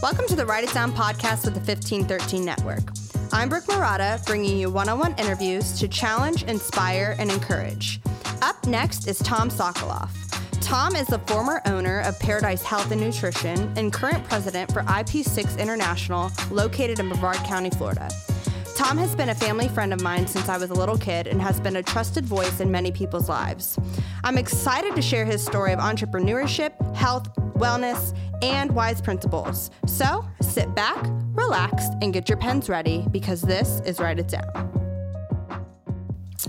Welcome to the Write It Down podcast with the 1513 Network. I'm Brooke Murata, bringing you one on one interviews to challenge, inspire, and encourage. Up next is Tom Sokoloff. Tom is the former owner of Paradise Health and Nutrition and current president for IP6 International, located in Brevard County, Florida. Tom has been a family friend of mine since I was a little kid and has been a trusted voice in many people's lives. I'm excited to share his story of entrepreneurship, health, wellness, and wise principles. So sit back, relax, and get your pens ready because this is Write It Down.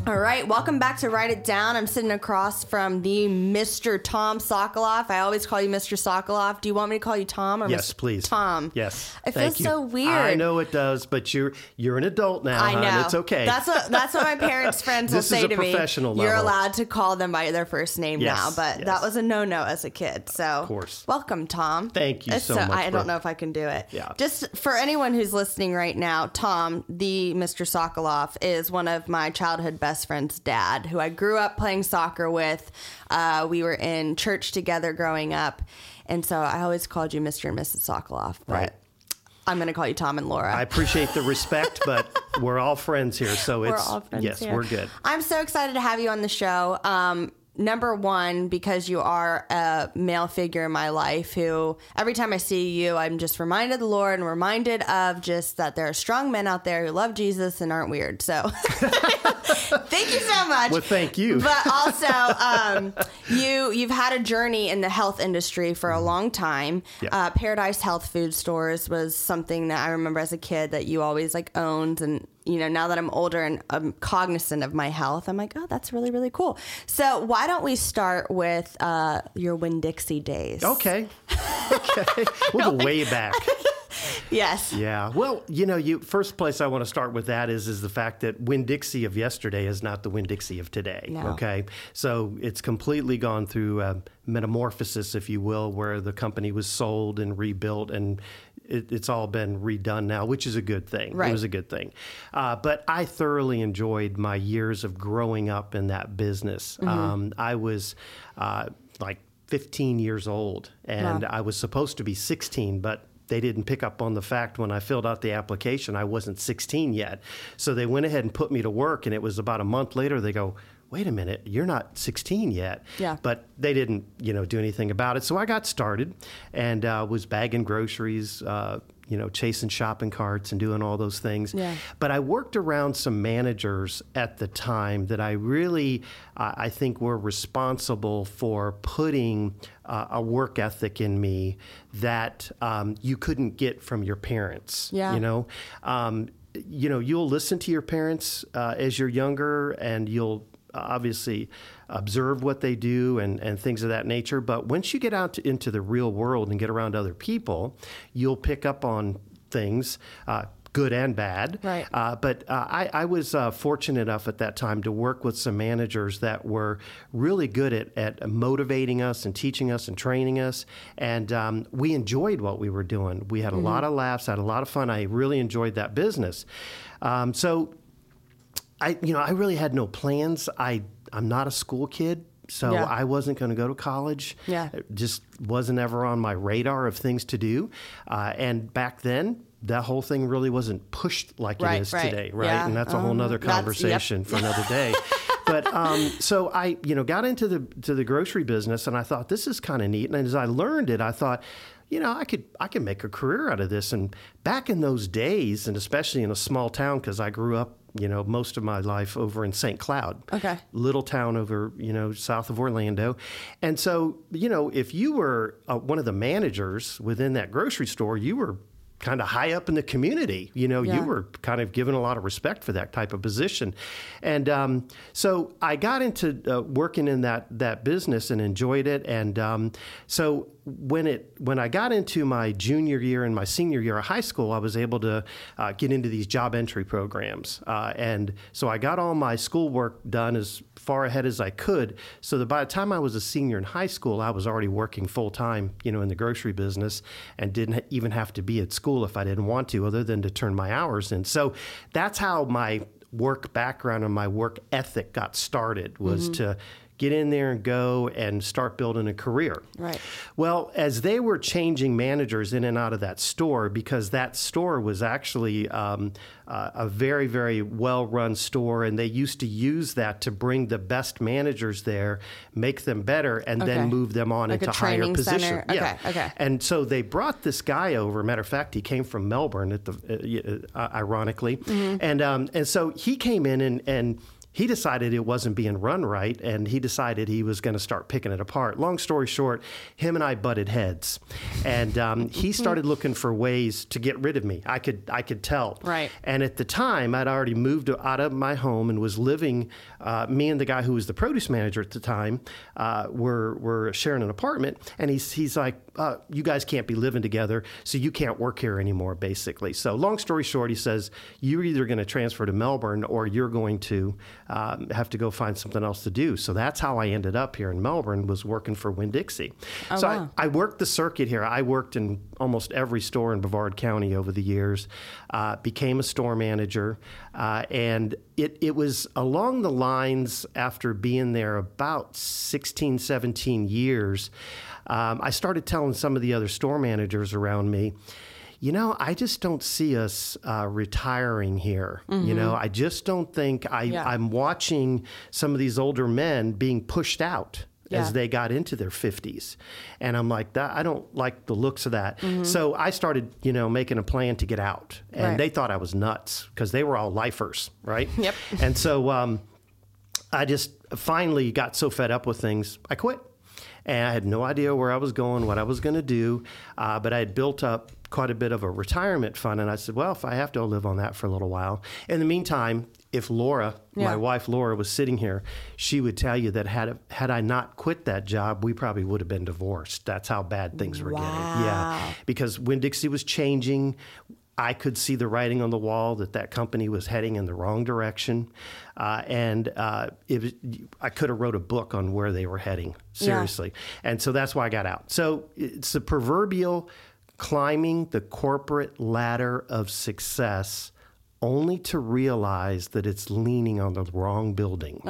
All right, welcome back to Write It Down. I'm sitting across from the Mr. Tom Sokoloff. I always call you Mr. Sokoloff. Do you want me to call you Tom or yes, Mr. please? Tom. Yes. It feels Thank you. so weird. I know it does, but you're you're an adult now. I know. It's okay. That's what that's what my parents' friends will say to me. professional You're allowed to call them by their first name Yes, now, but yes. that was a no-no as a kid. So, of course. welcome, Tom. Thank you It's so much, I don't know if I can do it. Yeah. Just for anyone who's listening right now, Tom, the Mr. Sokoloff, is one of my childhood best friend's dad, who I grew up playing soccer with. Uh, we were in church together growing up, and so I always called you Mr. and Mrs. Sokoloff. But Right. I'm going to call you Tom and Laura. I appreciate the respect, but we're all friends here, so it's we're all friends yes, here. we're good. I'm so excited to have you on the show. Um, number one, because you are a male figure in my life who, every time I see you, I'm just reminded of the Lord and reminded of just that there are strong men out there who love Jesus and aren't weird. So thank you so much. Well, thank you. But also, um, you you've had a journey in the health industry for a long time. Uh, Paradise Health Food Stores was something that I remember as a kid that you always like owned, and you know now that I'm older and I'm cognizant of my health, I'm like, oh, that's really really cool. So why don't we start with uh, your Winn Dixie days? Okay. Okay. We'll go way back. Yes. Yeah. Well, you know, you first place I want to start with that is is the fact that Winn Dixie of yesterday is not the Winn Dixie of today. No. Okay. So it's completely gone through a metamorphosis, if you will, where the company was sold and rebuilt and it, it's all been redone now, which is a good thing. Right. It was a good thing. Uh, but I thoroughly enjoyed my years of growing up in that business. Mm-hmm. Um, I was uh, like 15 years old and Wow. I was supposed to be 16, but they didn't pick up on the fact when I filled out the application I wasn't 16 yet. So they went ahead and put me to work, and it was about a month later they go, "Wait a minute, you're not 16 yet." Yeah. But they didn't, you know, do anything about it. So I got started and uh, was bagging groceries. Uh, you know, chasing shopping carts and doing all those things. Yeah. But I worked around some managers at the time that I really, uh, I think, were responsible for putting uh, a work ethic in me that um, you couldn't get from your parents. Yeah. You know, um, you know, you'll listen to your parents uh, as you're younger, and you'll obviously observe what they do and, and things of that nature. But once you get out to, into the real world and get around other people, you'll pick up on things. Uh, Good and bad. Right. Uh, but uh, I, I was uh, fortunate enough at that time to work with some managers that were really good at, at motivating us and teaching us and training us. And um, we enjoyed what we were doing. We had a lot of laughs, had a lot of fun. I really enjoyed that business. Um, so I, you know, I really had no plans. I, I'm not a school kid, so Yeah. I wasn't going to go to college. Yeah. It just wasn't ever on my radar of things to do. Uh, and back then, that whole thing really wasn't pushed like Right, it is right. today, right? Yeah. And that's a whole Um, nother that's- yep. conversation for another day. but um, so I, you know, got into the to the grocery business, and I thought this is kind of neat. And as I learned it, I thought, you know, I could I could make a career out of this. And back in those days, and especially in a small town, because I grew up, you know, most of my life over in St. Cloud, Okay. little town over, you know, south of Orlando. And so, you know, if you were uh, one of the managers within that grocery store, you were kind of high up in the community. You know, Yeah. you were kind of given a lot of respect for that type of position. And um, so I got into uh, working in that that business and enjoyed it. And um, so when it when I got into my junior year and my senior year of high school, I was able to uh, get into these job entry programs. Uh, and so I got all my schoolwork done as far ahead as I could, so that by the time I was a senior in high school, I was already working full time, you know, in the grocery business, and didn't even have to be at school if I didn't want to, other than to turn my hours in. So that's how my work background and my work ethic got started was to get in there and go and start building a career. Right. Well, as they were changing managers in and out of that store, because that store was actually um, uh, a very, very well run store, and they used to use that to bring the best managers there, make them better, and Okay. then move them on Like a into higher positions. center. Yeah. Okay, okay. And so they brought this guy over. Matter of fact, he came from Melbourne, at the uh, uh, ironically, Mm-hmm. and um, and so he came in and and. He decided it wasn't being run right, and he decided he was going to start picking it apart. Long story short, him and I butted heads, and um, he started looking for ways to get rid of me. I could I could tell. Right. And at the time, I'd already moved out of my home and was living. Uh, me and the guy who was the produce manager at the time uh, were were sharing an apartment, and he's he's like, uh, "You guys can't be living together, so you can't work here anymore." Basically, so long story short, he says, "You're either going to transfer to Melbourne or you're going to um, have to go find something else to do." So that's how I ended up here in Melbourne, was working for Winn Dixie. so wow. I, I worked the circuit here. I worked in almost every store in Brevard County over the years, uh, became a store manager, uh, and it, it was along the lines after being there about 16, 17 years. Um, I started telling some of the other store managers around me, you know, I just don't see us uh, retiring here. You know, I just don't think I, Yeah. I'm watching some of these older men being pushed out Yeah. as they got into their 50s. And I'm like, that, I don't like the looks of that. So I started, you know, making a plan to get out. And Right. they thought I was nuts because they were all lifers, right? Yep. And so um, I just finally got so fed up with things, I quit. And I had no idea where I was going, what I was going to do. Uh, but I had built up quite a bit of a retirement fund. And I said, well, if I have to live on that for a little while. In the meantime, if Laura, Yeah. my wife Laura, was sitting here, she would tell you that had, had I not quit that job, we probably would have been divorced. That's how bad things were getting. Yeah. Because Winn Dixie was changing, I could see the writing on the wall that that company was heading in the wrong direction, uh, and uh, it was, I could have wrote a book on where they were heading. Seriously, and so that's why I got out. So it's the proverbial climbing the corporate ladder of success. Only to realize that it's leaning on the wrong building.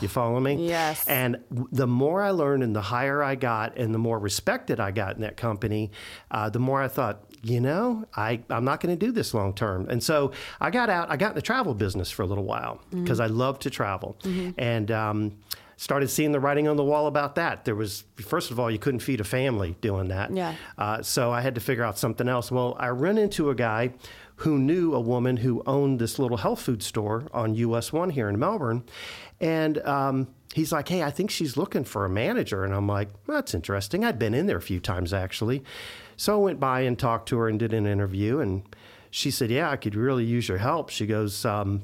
You follow me? Yes. And the more I learned and the higher I got and the more respected I got in that company, uh, the more I thought, you know, I, I'm not going to do this long term. And so I got out, I got in the travel business for a little while because I love to travel. And, um, Started seeing the writing on the wall about that. There was, first of all, you couldn't feed a family doing that. Yeah. Uh, so I had to figure out something else. Well, I ran into a guy who knew a woman who owned this little health food store on US 1 here in Melbourne. And um, he's like, hey, I think she's looking for a manager. And I'm like, that's interesting. I'd been in there a few times actually. So I went by and talked to her and did an interview. And she said, yeah, I could really use your help. She goes, um,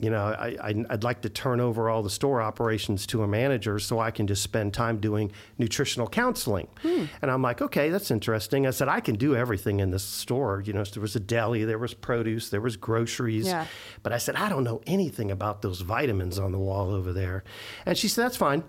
you know, I, I, I'd like to turn over all the store operations to a manager so I can just spend time doing nutritional counseling. Hmm. And I'm like, okay, that's interesting. I said, I can do everything in this store. You know, there was a deli, there was produce, there was groceries. Yeah. But I said, I don't know anything about those vitamins on the wall over there. And she said, that's fine.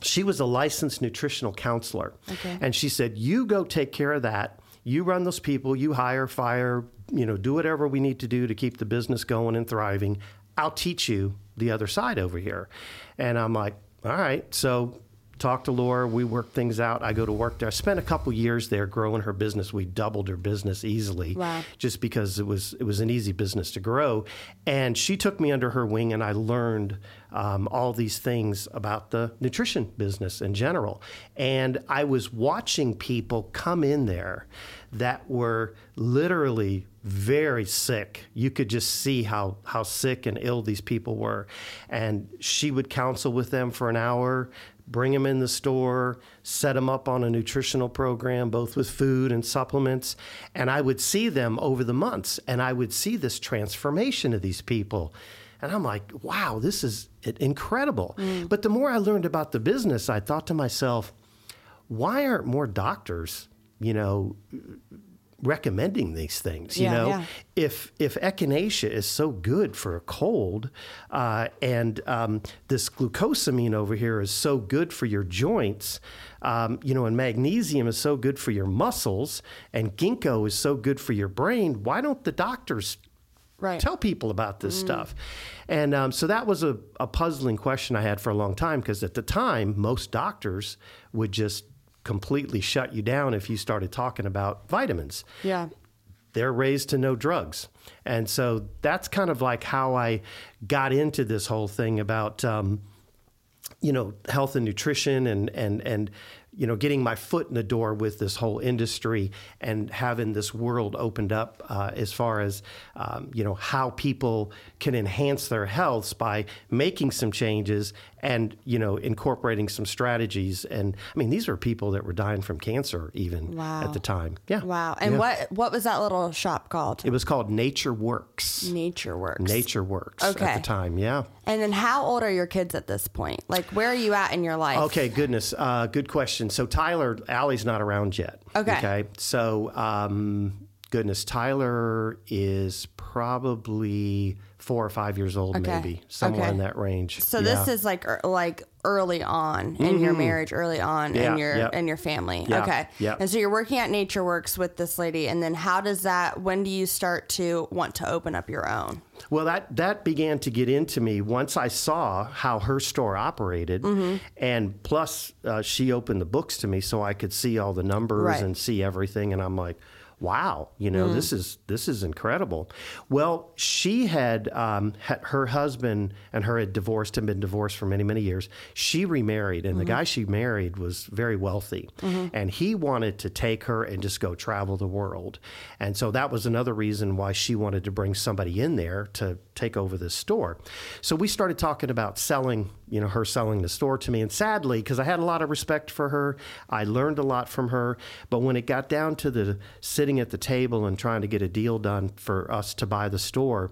She was a licensed nutritional counselor. Okay. And she said, You go take care of that. You run those people, you hire, fire, you know, do whatever we need to do to keep the business going and thriving. I'll teach you the other side over here. And I'm like, All right. So talk to Laura. We work things out. I go to work there. I spent a couple years there growing her business. We doubled her business easily Wow. just because it was it was an easy business to grow. And she took me under her wing, and I learned um, all these things about the nutrition business in general. And I was watching people come in there that were literally very sick. You could just see how how sick and ill these people were. And she would counsel with them for an hour bring them in the store, set them up on a nutritional program, both with food and supplements. And I would see them over the months and I would see this transformation of these people. And I'm like, wow, this is incredible. Mm. But the more I learned about the business, I thought to myself, why aren't more doctors, you know, recommending these things. You Yeah, know, yeah. if if echinacea is so good for a cold, uh, and um, this glucosamine over here is so good for your joints, um, you know, and magnesium is so good for your muscles, and ginkgo is so good for your brain. Why don't the doctors Right. Tell people about this stuff. And um, so that was a, a puzzling question I had for a long time because at the time, most doctors would just completely shut you down if you started talking about vitamins Yeah. they're raised to know drugs. And so that's kind of like how I got into this whole thing about, um, you know, health and nutrition and, and, and, you know, getting my foot in the door with this whole industry and having this world opened up uh, as far as, um, you know, how people can enhance their health by making some changes and, you know, incorporating some strategies. And I mean, these were people that were dying from cancer even Wow. at the time. Yeah. Wow. And Yeah. what what was that little shop called? It was called Nature Works. Nature Works. Nature Works Okay. at the time. Yeah. And then how old are your kids at this point? Like where are you at in your life? Okay. Goodness. Uh, good question. So Tyler, Allie's not around yet. Okay. Okay. So, um, goodness, Tyler is probably four or five years old, Okay. maybe somewhere Okay. in that range. So Yeah. this is like er, like early on in your marriage, early on Yeah, in your yep. in your family. Yeah, Okay. yep. And so you're working at Nature Works with this lady, and then how does that? When do you start to want to open up your own? Well, that that began to get into me once I saw how her store operated, Mm-hmm. and plus uh, she opened the books to me so I could see all the numbers Right. and see everything, and I'm like, wow, you know, this hmm. is this is incredible. Well, she had, um, had her husband and her had divorced and been divorced for many many years. She remarried, and the mm-hmm. guy she married was very wealthy, mm-hmm. and he wanted to take her and just go travel the world, and so that was another reason why she wanted to bring somebody in there to take over this store. So we started talking about selling, you know, her selling the store to me, and sadly, because I had a lot of respect for her, I learned a lot from her, but when it got down to the sitting at the table and trying to get a deal done for us to buy the store,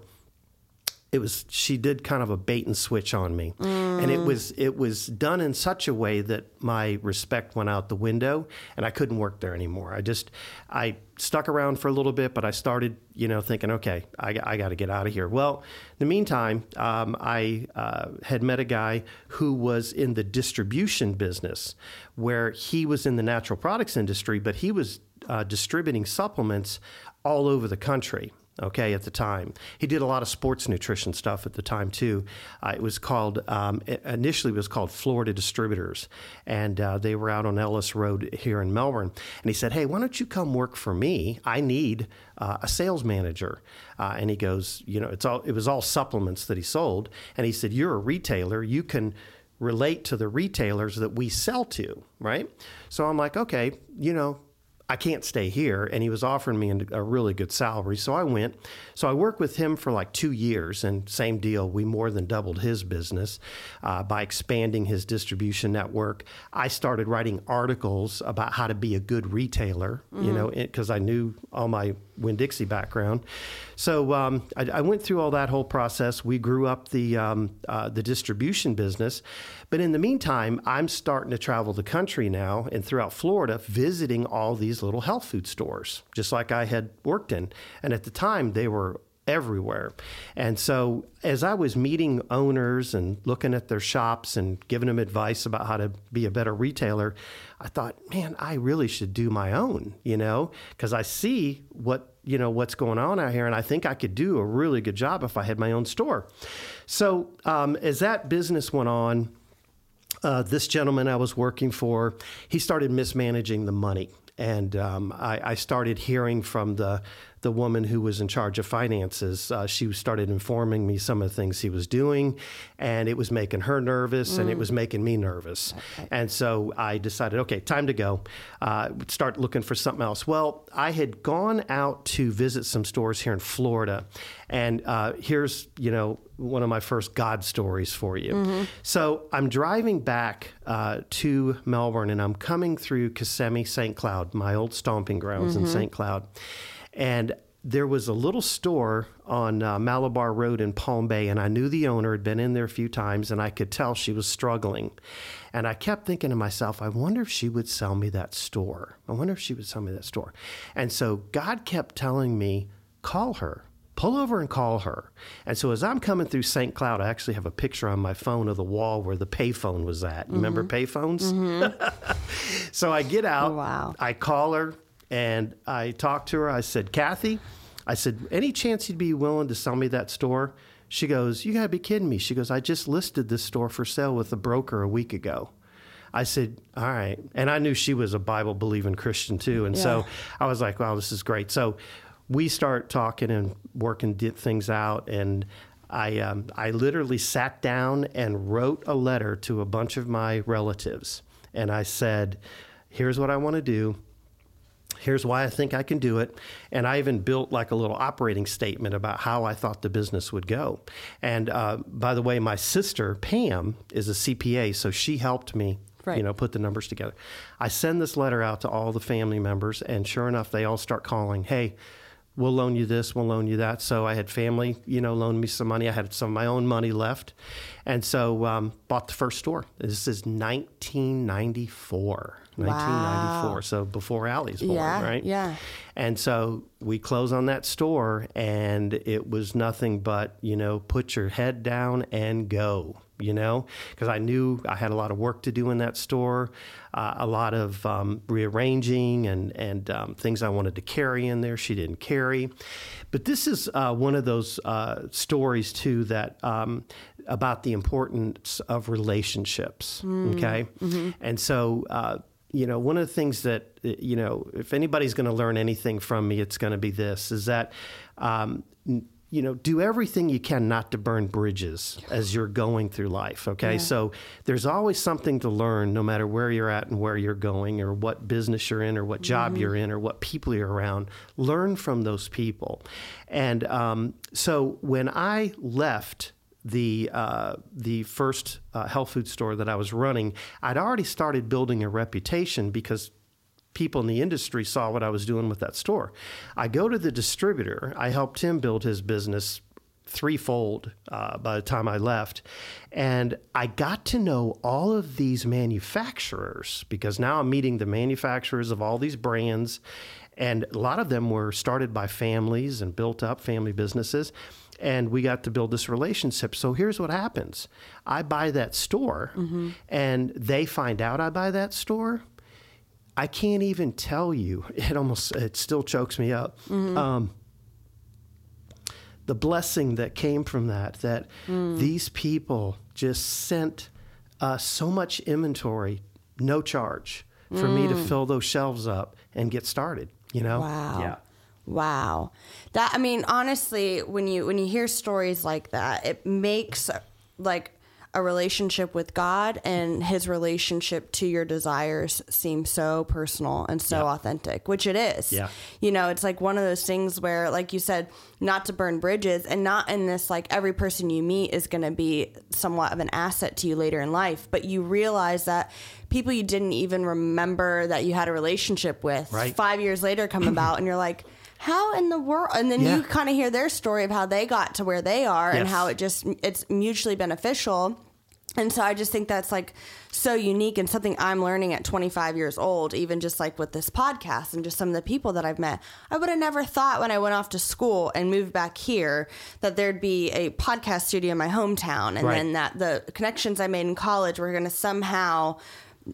it was she did kind of a bait and switch on me. And it was it was done in such a way that my respect went out the window and i couldn't work there anymore. I just i stuck around for a little bit but i started you know thinking okay i, I got to get out of here. Well in the meantime um, i uh, had met a guy who was in the distribution business where he was in the natural products industry but he was uh, distributing supplements all over the country okay, at the time. He did a lot of sports nutrition stuff at the time too. Uh, it was called, um, it initially it was called Florida Distributors, and uh, they were out on Ellis Road here in Melbourne. And he said, hey, why don't you come work for me? I need uh, a sales manager. Uh, and he goes, you know, it's all, it was all supplements that he sold. And he said, you're a retailer, you can relate to the retailers that we sell to, right? So I'm like, okay, you know, I can't stay here. And he was offering me a really good salary. So I went. So I worked with him for like two years. And same deal, we more than doubled his business uh, by expanding his distribution network. I started writing articles about how to be a good retailer, you know, because I knew all my Winn Dixie background. So um, I, I went through all that whole process. We grew up the um, uh, the distribution business, but in the meantime, I'm starting to travel the country now and throughout Florida, visiting all these little health food stores, just like I had worked in. And at the time, they were everywhere. And so as I was meeting owners and looking at their shops and giving them advice about how to be a better retailer, I thought, man, I really should do my own, you know, because I see what, you know, what's going on out here. And I think I could do a really good job if I had my own store. So um, as that business went on, uh, this gentleman I was working for, he started mismanaging the money. And um, I, I started hearing from the the woman who was in charge of finances. Uh, she started informing me some of the things he was doing, and it was making her nervous, and it was making me nervous. And so I decided, okay, time to go. Uh, start looking for something else. Well, I had gone out to visit some stores here in Florida, and uh, here's you know one of my first God stories for you. So I'm driving back uh, to Melbourne, and I'm coming through Kissimmee, St. Cloud, my old stomping grounds in St. Cloud, and there was a little store on uh, Malabar Road in Palm Bay, and I knew the owner had been in there a few times, and I could tell she was struggling. And I kept thinking to myself, I wonder if she would sell me that store. I wonder if she would sell me that store. And so God kept telling me, call her. Pull over and call her. And so as I'm coming through St. Cloud, I actually have a picture on my phone of the wall where the payphone was at. You remember payphones? so I get out. Wow. I call her and I talked to her. I said, Kathy, I said, any chance you'd be willing to sell me that store? She goes, you gotta be kidding me. She goes, I just listed this store for sale with a broker a week ago. I said, all right. And I knew she was a Bible believing Christian too. And so I was like, wow, this is great. So we start talking and working things out. And I, um, I literally sat down and wrote a letter to a bunch of my relatives. And I said, here's what I want to do. Here's why I think I can do it. And I even built like a little operating statement about how I thought the business would go. And uh, by the way, my sister, Pam, is a CPA, so she helped me. Right. You know, put the numbers together. I send this letter out to all the family members, and sure enough, they all start calling. Hey, we'll loan you this, we'll loan you that. So I had family, you know, loan me some money. I had some of my own money left, and so um, bought the first store. This is 1994. 1994. Wow. So before Allie's born, Yeah, right? yeah. And so we close on that store, and it was nothing but, you know, put your head down and go, you know, because I knew I had a lot of work to do in that store, uh, a lot of um, rearranging and, and um, things I wanted to carry in there she didn't carry. But this is uh, one of those uh, stories, too, that um, about the importance of relationships, okay? And so, uh, you know, one of the things that, uh, you know, if anybody's going to learn anything from me, it's going to be this is that, um, you know, do everything you can not to burn bridges as you're going through life. Okay. So there's always something to learn no matter where you're at and where you're going or what business you're in or what job you're in or what people you're around. Learn from those people. And um, so when I left, the uh, the first uh, health food store that I was running, I'd already started building a reputation because people in the industry saw what I was doing with that store. I go to the distributor. I helped him build his business threefold uh, by the time I left, and I got to know all of these manufacturers because now I'm meeting the manufacturers of all these brands, and a lot of them were started by families and built up family businesses and we got to build this relationship. So here's what happens I buy that store, mm-hmm. and they find out I buy that store. I can't even tell you. It almost, it still chokes me up. Mm-hmm. Um, the blessing that came from that, that mm. these people just sent us so much inventory, no charge, for me to mm. fill those shelves up and get started, you know? Wow. Yeah. Wow. That I mean honestly when you when you hear stories like that it makes like a relationship with God and his relationship to your desires seem so personal and so Yeah. authentic, which it is. Yeah. You know, it's like one of those things where like you said not to burn bridges and not in this like every person you meet is going to be somewhat of an asset to you later in life, but you realize that people you didn't even remember that you had a relationship with Right. 5 years later come about and you're like how in the world and then Yeah. you kind of hear their story of how they got to where they are and how it just it's mutually beneficial and so i just think that's like so unique and something i'm learning at 25 years old even just like with this podcast and just some of the people that i've met i would have never thought when i went off to school and moved back here that there'd be a podcast studio in my hometown and Right. then that the connections i made in college were going to somehow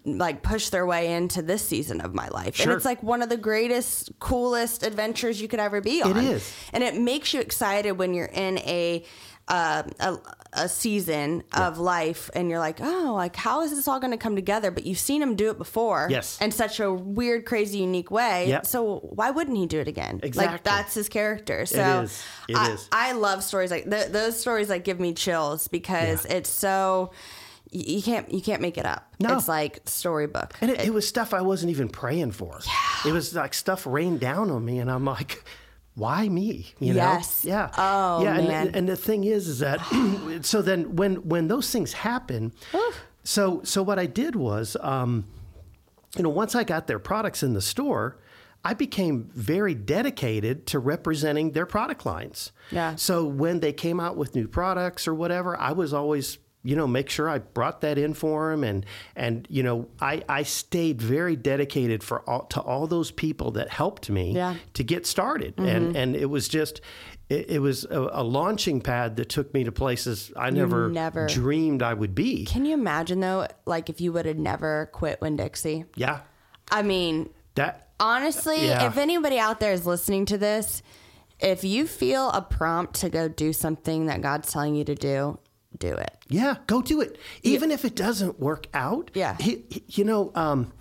like push their way into this season of my life. And it's like one of the greatest, coolest adventures you could ever be on. is. And it makes you excited when you're in a uh, a, a season of life and you're like, oh, like how is this all going to come together? But you've seen him do it before, Yes. in such a weird, crazy, unique way. Yep. So why wouldn't he do it again? Exactly. Like that's his character. So is. It I, is. I love stories like th- those. Stories like give me chills because it's so. You can't you can't make it up. No. It's like storybook. And it, it was stuff I wasn't even praying for. Yeah. It was like stuff rained down on me, and I'm like, why me? You Yes. know? Yeah. Oh, yeah. man. And, and the thing is, is that so then when when those things happen, so so what I did was, um, you know, once I got their products in the store. I became very dedicated to representing their product lines. Yeah. So when they came out with new products or whatever, I was always, you know, make sure I brought that in for him. and and you know, I I stayed very dedicated for all to all those people that helped me Yeah. to get started, and mm-hmm. and it was just. It, it was a, a launching pad that took me to places I never, never- dreamed I would be. Can you imagine though, like if you would have never quit Winn Dixie? Yeah, I mean, that honestly, Yeah. if anybody out there is listening to this, if you feel a prompt to go do something that God's telling you to do, do it. Yeah, go do it. Even if it doesn't work out. Yeah. He, he- you know, um,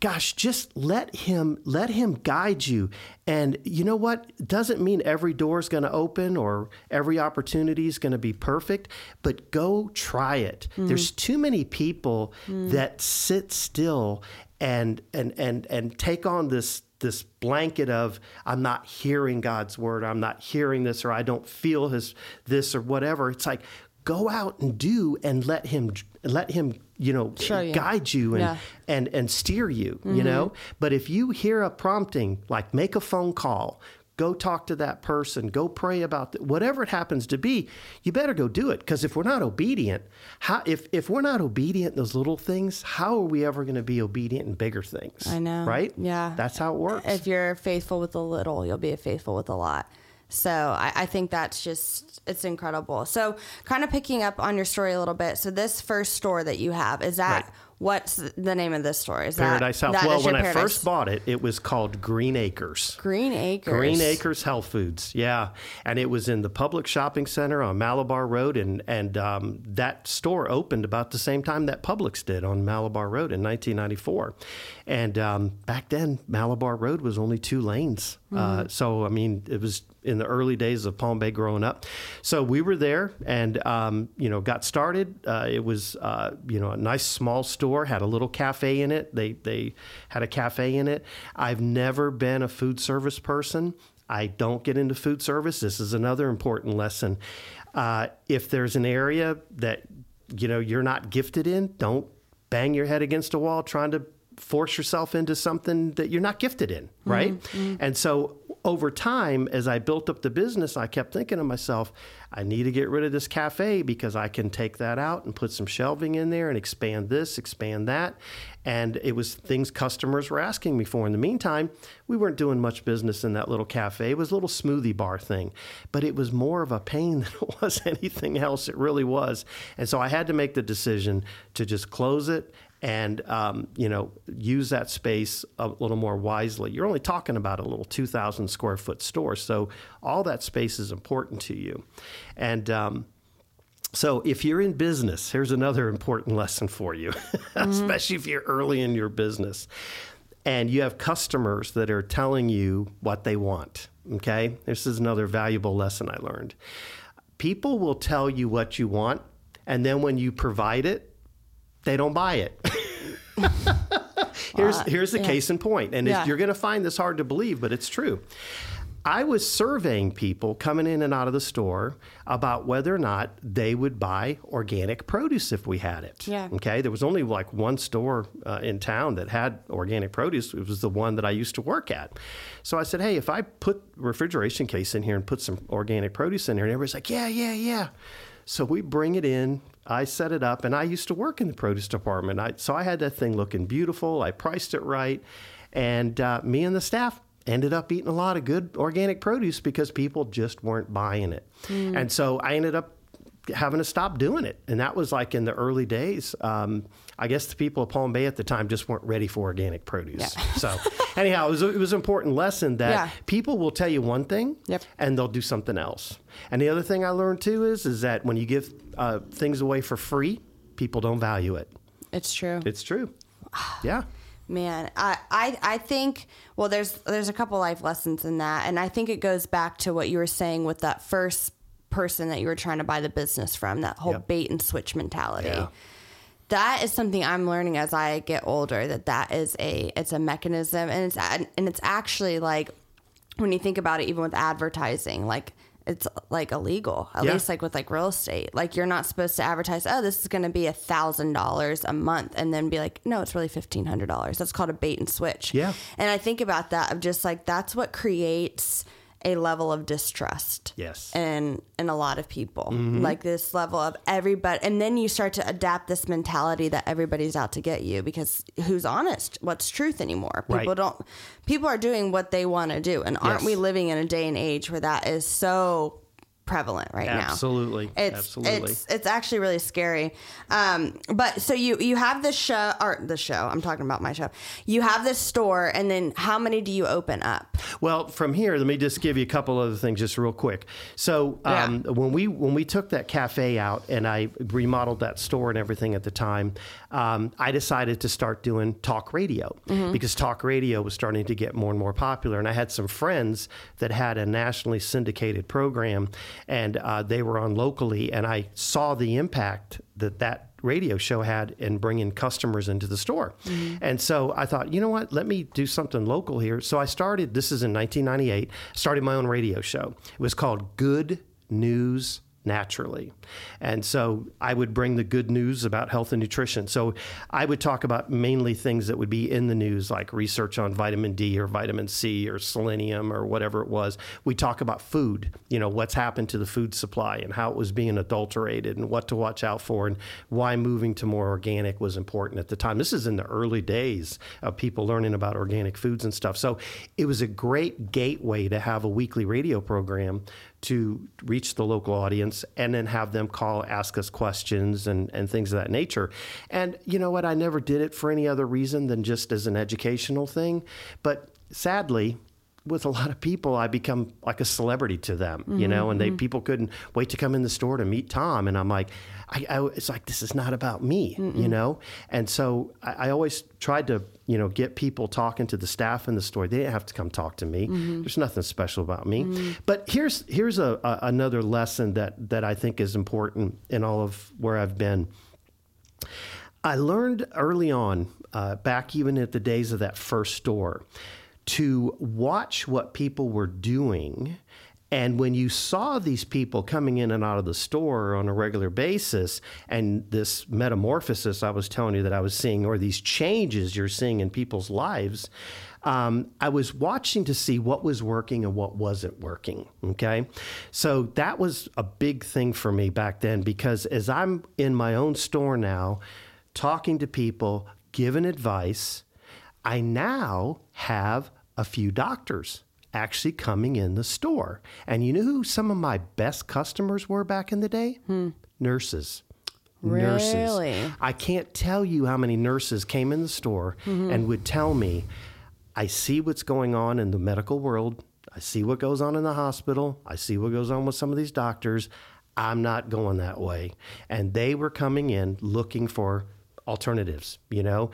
gosh, just let him let him guide you. And you know what? Doesn't mean every door is going to open or every opportunity is going to be perfect, but go try it. There's too many people that sit still and and and and take on this this blanket of I'm not hearing God's word, I'm not hearing this, or I don't feel his this or whatever. It's like go out and do and let him let him you know you. guide you and Yeah. and and steer you you mm-hmm. know but if you hear a prompting like make a phone call go talk to that person go pray about th- whatever it happens to be you better go do it because if we're not obedient how if if we're not obedient in those little things how are we ever going to be obedient in bigger things I know. right Yeah. that's how it works If you're faithful with a little, you'll be faithful with a lot. So I, I think that's just it's incredible. So kind of picking up on your story a little bit. So this first store that you have is that Right. what's the name of this store? Is Paradise that, Health. that Well, when I first bought it, it was called Green Acres. Green Acres. Green Acres Health Foods, yeah, and it was in the Publix shopping center on Malabar Road, and and um, that store opened about the same time that Publix did on Malabar Road in 1994, and um, back then Malabar Road was only two lanes, uh, so I mean it was in the early days of Palm Bay growing up, so we were there and um, you know got started. Uh, it was uh, you know a nice small store, had a little cafe in it. They they had a cafe in it. I've never been a food service person. I don't get into food service. This is another important lesson. Uh, if there's an area that you know you're not gifted in, don't bang your head against a wall trying to force yourself into something that you're not gifted in, right? And so over time, as I built up the business, I kept thinking to myself, I need to get rid of this cafe because I can take that out and put some shelving in there and expand this, expand that. And it was things customers were asking me for. In the meantime, we weren't doing much business in that little cafe. It was a little smoothie bar thing, but it was more of a pain than it was anything else. It really was. And so I had to make the decision to just close it and um, you know use that space a little more wisely. You're only talking about a little 2,000 square foot store, so all that space is important to you. And um, so if you're in business, here's another important lesson for you, especially if you're early in your business and you have customers that are telling you what they want. Okay, this is another valuable lesson I learned. People will tell you what you want, and then when you provide it, they don't buy it. here's here's the case in point, and Yeah. you're going to find this hard to believe, but it's true. I was surveying people coming in and out of the store about whether or not they would buy organic produce if we had it. Yeah. Okay. There was only like one store uh, in town that had organic produce. It was the one that I used to work at. So I said, hey, if I put refrigeration case in here and put some organic produce in here, and everybody's like, yeah, yeah, yeah. So we bring it in. I set it up, and I used to work in the produce department. I, so I had that thing looking beautiful. I priced it right, and uh, me and the staff ended up eating a lot of good organic produce because people just weren't buying it. And so I ended up having to stop doing it. And that was like in the early days. Um, I guess the people of Palm Bay at the time just weren't ready for organic produce. So, anyhow, it was, it was an important lesson that Yeah. people will tell you one thing Yep. and they'll do something else. And the other thing I learned too is, is that when you give uh, things away for free, people don't value it. It's true. It's true. Yeah. Man, I, I I think well there's there's a couple life lessons in that and I think it goes back to what you were saying with that first person that you were trying to buy the business from, that whole Yep. bait and switch mentality. Yeah. That is something I'm learning as I get older that that is a it's a mechanism and it's and it's actually like when you think about it even with advertising like it's like illegal at Yeah. least like with like real estate like you're not supposed to advertise oh this is going to be a thousand dollars a month and then be like no it's really fifteen hundred dollars that's called a bait and switch Yeah. and i think about that of just like that's what creates a level of distrust Yes. And in a lot of people Mm-hmm. like this level of everybody and then you start to adapt this mentality that everybody's out to get you because who's honest what's truth anymore people Right. don't people are doing what they want to do and aren't Yes. we living in a day and age where that is so prevalent right now Absolutely. it's Absolutely. it's it's actually really scary. Um, but so you you have this show or the show. I'm talking about my show. You have this store, and then how many do you open up? Well, from here, let me just give you a couple other things, just real quick. So um, yeah. when we when we took that cafe out and I remodeled that store and everything at the time, um, I decided to start doing talk radio mm-hmm. because talk radio was starting to get more and more popular. And I had some friends that had a nationally syndicated program, and uh, they were on locally, and I saw the impact that that radio show had in bringing customers into the store. Mm-hmm. And so I thought, you know what, let me do something local here. So I started, this is in 1998, started my own radio show. It was called Good News naturally. And so I would bring the good news about health and nutrition. So I would talk about mainly things that would be in the news, like research on vitamin D or vitamin C or selenium or whatever it was. We talk about food, you know, what's happened to the food supply and how it was being adulterated and what to watch out for and why moving to more organic was important at the time. This is in the early days of people learning about organic foods and stuff. So it was a great gateway to have a weekly radio program to reach the local audience and then have them call, ask us questions and, and things of that nature. And you know what? I never did it for any other reason than just as an educational thing. But sadly, with a lot of people, I become like a celebrity to them, mm-hmm, you know, and they mm-hmm. people couldn't wait to come in the store to meet Tom, and I'm like, I, I it's like this is not about me, Mm-mm. you know, and so I, I, always tried to you know get people talking to the staff in the store. They didn't have to come talk to me. Mm-hmm. There's nothing special about me. Mm-hmm. But here's here's a, a another lesson that that I think is important in all of where I've been. I learned early on, uh, back even at the days of that first store to watch what people were doing. And when you saw these people coming in and out of the store on a regular basis, and this metamorphosis I was telling you that I was seeing, or these changes you're seeing in people's lives, um, I was watching to see what was working and what wasn't working. Okay. So that was a big thing for me back then because as I'm in my own store now, talking to people, giving advice, I now have a few doctors actually coming in the store. And you know who some of my best customers were back in the day? Hmm. Nurses. Really? Nurses. I can't tell you how many nurses came in the store mm-hmm. and would tell me, I see what's going on in the medical world. I see what goes on in the hospital. I see what goes on with some of these doctors. I'm not going that way. And they were coming in looking for alternatives, you know,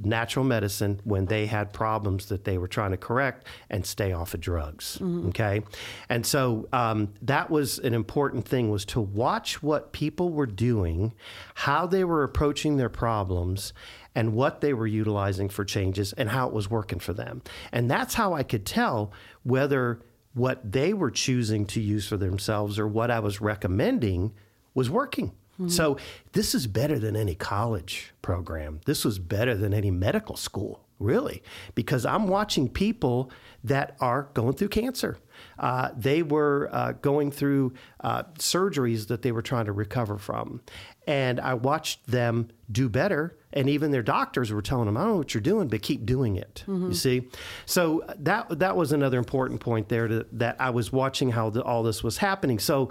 natural medicine when they had problems that they were trying to correct and stay off of drugs. Mm-hmm. Okay, and so um, that was an important thing was to watch what people were doing, how they were approaching their problems. And what they were utilizing for changes and how it was working for them. And that's how I could tell whether what they were choosing to use for themselves or what I was recommending was working. Mm-hmm. So this is better than any college program. This was better than any medical school, really, because I'm watching people that are going through cancer. Uh, they were uh, going through uh, surgeries that they were trying to recover from. And I watched them do better. And even their doctors were telling them, I don't know what you're doing, but keep doing it. Mm-hmm. You see? So that, that was another important point there to, that I was watching how the, all this was happening. So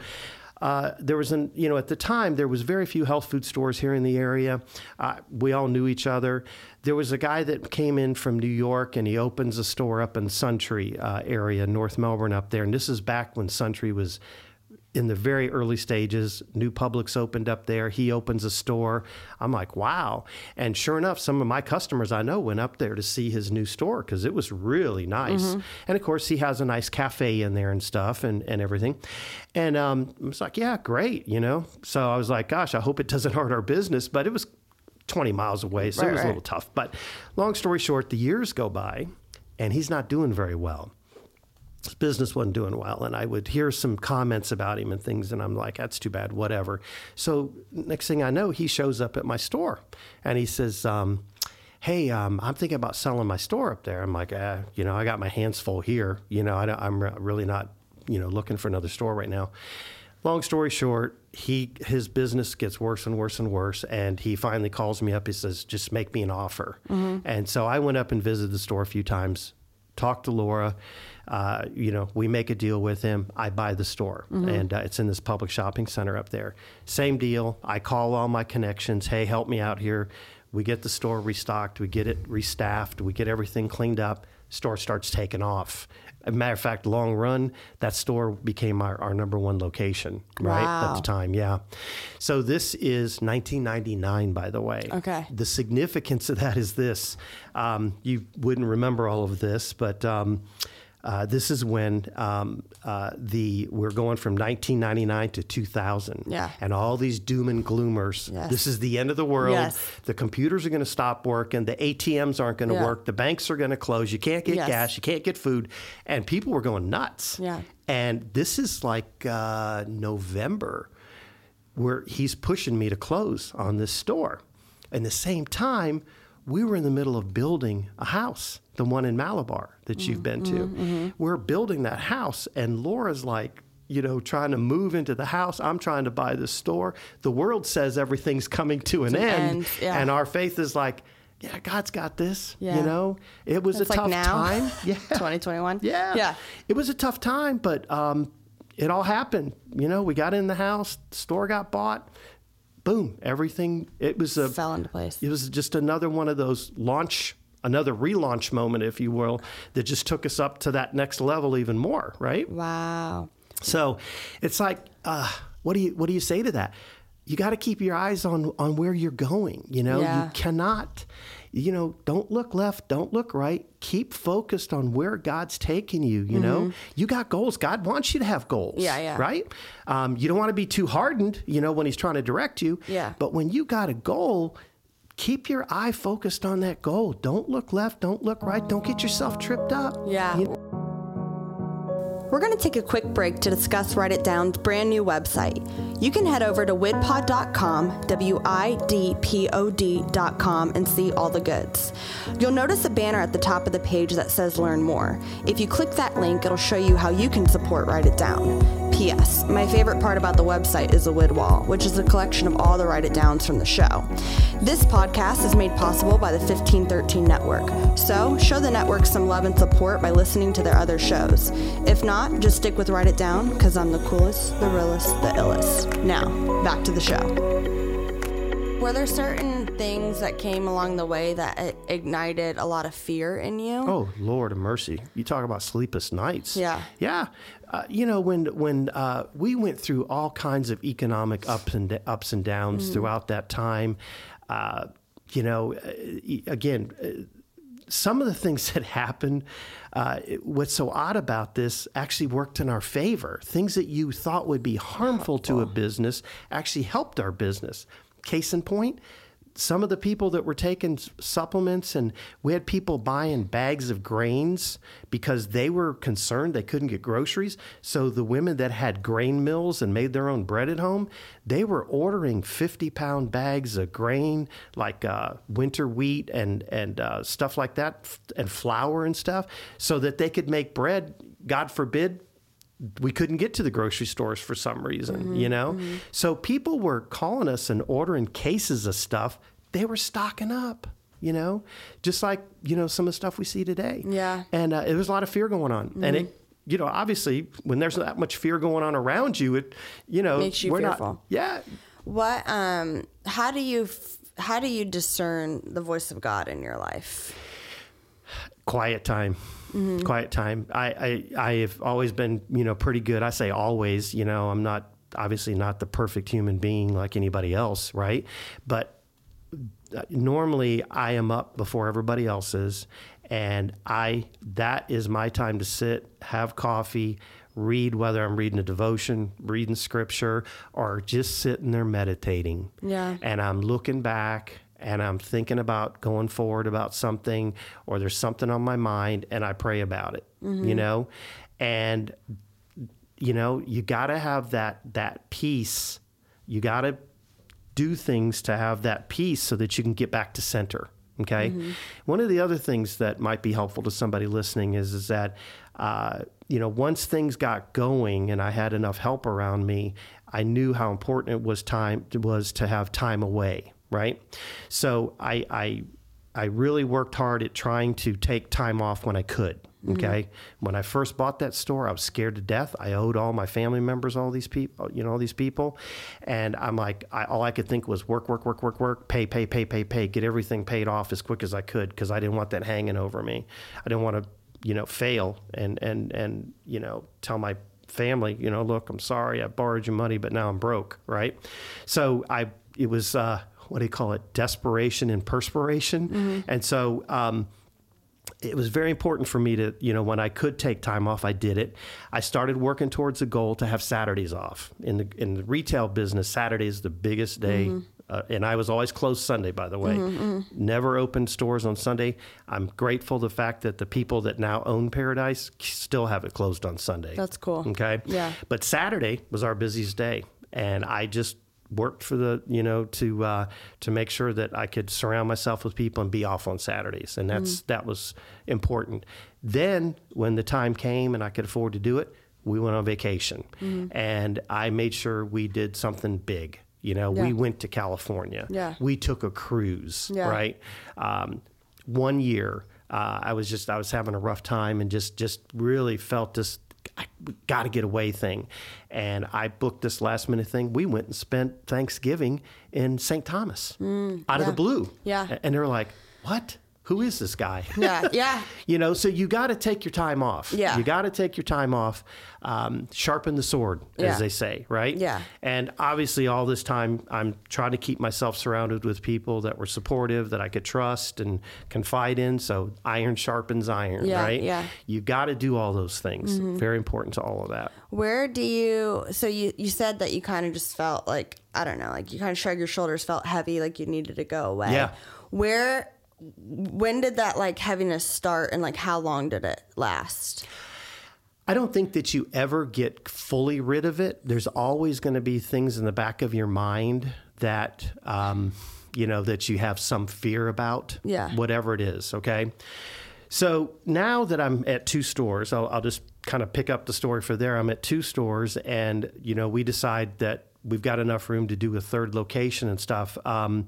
uh, there was an, you know, at the time, there was very few health food stores here in the area. Uh, we all knew each other. There was a guy that came in from New York and he opens a store up in Suntree uh, area, North Melbourne up there. And this is back when Suntree was in the very early stages, new Publix opened up there. He opens a store. I'm like, wow. And sure enough, some of my customers I know went up there to see his new store because it was really nice. Mm-hmm. And of course, he has a nice cafe in there and stuff and, and everything. And um, I was like, yeah, great, you know? So I was like, gosh, I hope it doesn't hurt our business. But it was 20 miles away, so right, it was right. a little tough. But long story short, the years go by and he's not doing very well his business wasn't doing well and i would hear some comments about him and things and i'm like that's too bad whatever. So next thing i know he shows up at my store and he says um, hey um, i'm thinking about selling my store up there. I'm like eh, you know i got my hands full here. You know I am really not you know looking for another store right now. Long story short he his business gets worse and worse and worse and he finally calls me up. He says just make me an offer. Mm-hmm. and so i went up and visited the store a few times talked to laura uh, you know, we make a deal with him. I buy the store, mm-hmm. and uh, it's in this Publix shopping center up there. Same deal. I call all my connections. Hey, help me out here. We get the store restocked. We get it restaffed. We get everything cleaned up. store starts taking off. As a matter of fact, long run, that store became our, our number one location, right? At the time, yeah. So this is 1999, by the way. Okay. The significance of that is this. Um, you wouldn't remember all of this, but um, uh, this is when um, uh, the we're going from 1999 to 2000. Yeah. And all these doom and gloomers. Yes. This is the end of the world. Yes. The computers are going to stop working. The ATMs aren't going to Yeah. work. The banks are going to close. You can't get Yes. gas. You can't get food. And people were going nuts. Yeah. And this is like uh, November where he's pushing me to close on this store. And the same time, we were in the middle of building a house, the one in Malabar that you've been to. We're building that house, and Laura's like, you know, trying to move into the house. I'm trying to buy the store. The world says everything's coming to an an end, end, yeah. and our faith is like, yeah, God's got this. Yeah. You know, it was It's a like tough now? time. Yeah, 2021. yeah. Yeah. It was a tough time, but um, it all happened. You know, we got in the house, the store got bought, boom, everything. It was a Fell into place. it was just another one of those launch, another relaunch moment, if you will, that just took us up to that next level even more, right? Wow. So it's like, uh, what do you what do you say to that? You got to keep your eyes on on where you're going. You know, Yeah. you cannot. You know, don't look left, don't look right. Keep focused on where God's taking you. You know, you got goals. God wants you to have goals. Mm-hmm. Yeah, yeah. Right. Um, you don't want to be too hardened. You know, when He's trying to direct you. Yeah. But when you got a goal, keep your eye focused on that goal. Don't look left, don't look right. Don't get yourself tripped up. Yeah. You- We're going to take a quick break to discuss Write It Down's brand new website. You can head over to widpod.com, W I D P O D.com, and see all the goods. You'll notice a banner at the top of the page that says Learn More. If you click that link, it'll show you how you can support Write It Down. P.S. My favorite part about the website is the Wid Wall, which is a collection of all the Write It Downs from the show. This podcast is made possible by the 1513 Network, so show the network some love and support by listening to their other shows. If not, just stick with Write It Down, because I'm the coolest, the realest, the illest. Now, back to the show. Were there certain things that came along the way that ignited a lot of fear in you? Oh Lord of mercy! You talk about sleepless nights. Yeah. yeah. Uh, you know when when uh, we went through all kinds of economic ups and ups and downs Mm-hmm. throughout that time. Uh, you know, uh, again. Uh, some of the things that happened, uh, what's so odd about this actually worked in our favor. Things that you thought would be harmful to a business actually helped our business. Case in point, some of the people that were taking supplements and we had people buying bags of grains because they were concerned they couldn't get groceries. So the women that had grain mills and made their own bread at home they were ordering 50 pound bags of grain like uh, winter wheat and, and uh, stuff like that and flour and stuff so that they could make bread god forbid we couldn't get to the grocery stores for some reason, you know? So people were calling us and ordering cases of stuff. They were stocking up, you know, just like, you know, some of the stuff we see today. Yeah. And uh, there was a lot of fear going on. And it, you know, obviously, when there's that much fear going on around you, it, you know, Makes you fearful. not, yeah. What um how do you f- how do you discern the voice of God in your life? quiet time quiet time. I, I i have always been you know pretty good. I say always you know i'm not obviously not the perfect human being like anybody else right? But uh, normally i am up before everybody else is and i that is my time to sit have coffee read whether i'm reading a devotion reading scripture or just sitting there meditating. Yeah. and I'm looking back and I'm thinking about going forward about something, or there's something on my mind, and I pray about it, you know? And, you know, you got to have that, that peace. You got to do things to have that peace so that you can get back to center. Okay. One of the other things that might be helpful to somebody listening is is that uh, you know once things got going and I had enough help around me, I knew how important it was time was to have time away. Right. So I I I really worked hard at trying to take time off when I could. Okay. When I first bought that store, I was scared to death. I owed all my family members all these people, you know, all these people. And I'm like, I, all I could think was work, work, work, work, work, pay, pay, pay, pay, pay, get everything paid off as quick as I could because I didn't want that hanging over me. I didn't want to you know, fail and and and you know, tell my family, you know, look, I'm sorry, I borrowed you money, but now I'm broke, right? So I, it was, uh, what do you call it? Desperation and perspiration. Mm-hmm. And so, um, it was very important for me to, you know, when I could take time off, I did it. I started working towards a goal to have Saturdays off. In the in the retail business, Saturday is the biggest day mm-hmm. Uh, and I was always closed Sunday, by the way. Mm-hmm, mm-hmm. Never opened stores on Sunday. I'm grateful the fact that the people that now own Paradise still have it closed on Sunday. That's cool. Okay. Yeah. But Saturday was our busiest day, and I just worked for the you know to uh, to make sure that I could surround myself with people and be off on Saturdays, and that's mm. that was important. Then when the time came and I could afford to do it, we went on vacation, mm. and I made sure we did something big. You know, yeah. we went to California. Yeah. We took a cruise, yeah. right? Um, one year, uh, I was just I was having a rough time and just just really felt this I got to get away thing. And I booked this last minute thing. We went and spent Thanksgiving in St. Thomas mm, out yeah. of the blue. Yeah. And they're like, what? Who is this guy? Yeah, yeah. you know, so you got to take your time off. Yeah. You got to take your time off, um, sharpen the sword, yeah. as they say, right? Yeah. And obviously, all this time, I'm trying to keep myself surrounded with people that were supportive, that I could trust and confide in. So iron sharpens iron, yeah, right? Yeah. You got to do all those things. Mm-hmm. Very important to all of that. Where do you? So you you said that you kind of just felt like I don't know, like you kind of shrugged your shoulders, felt heavy, like you needed to go away. Yeah. Where when did that like heaviness start and like how long did it last? I don't think that you ever get fully rid of it. There's always going to be things in the back of your mind that, um, you know, that you have some fear about. Yeah. Whatever it is. Okay. So now that I'm at two stores, I'll, I'll just kind of pick up the story for there. I'm at two stores, and you know, we decide that we've got enough room to do a third location and stuff. Um,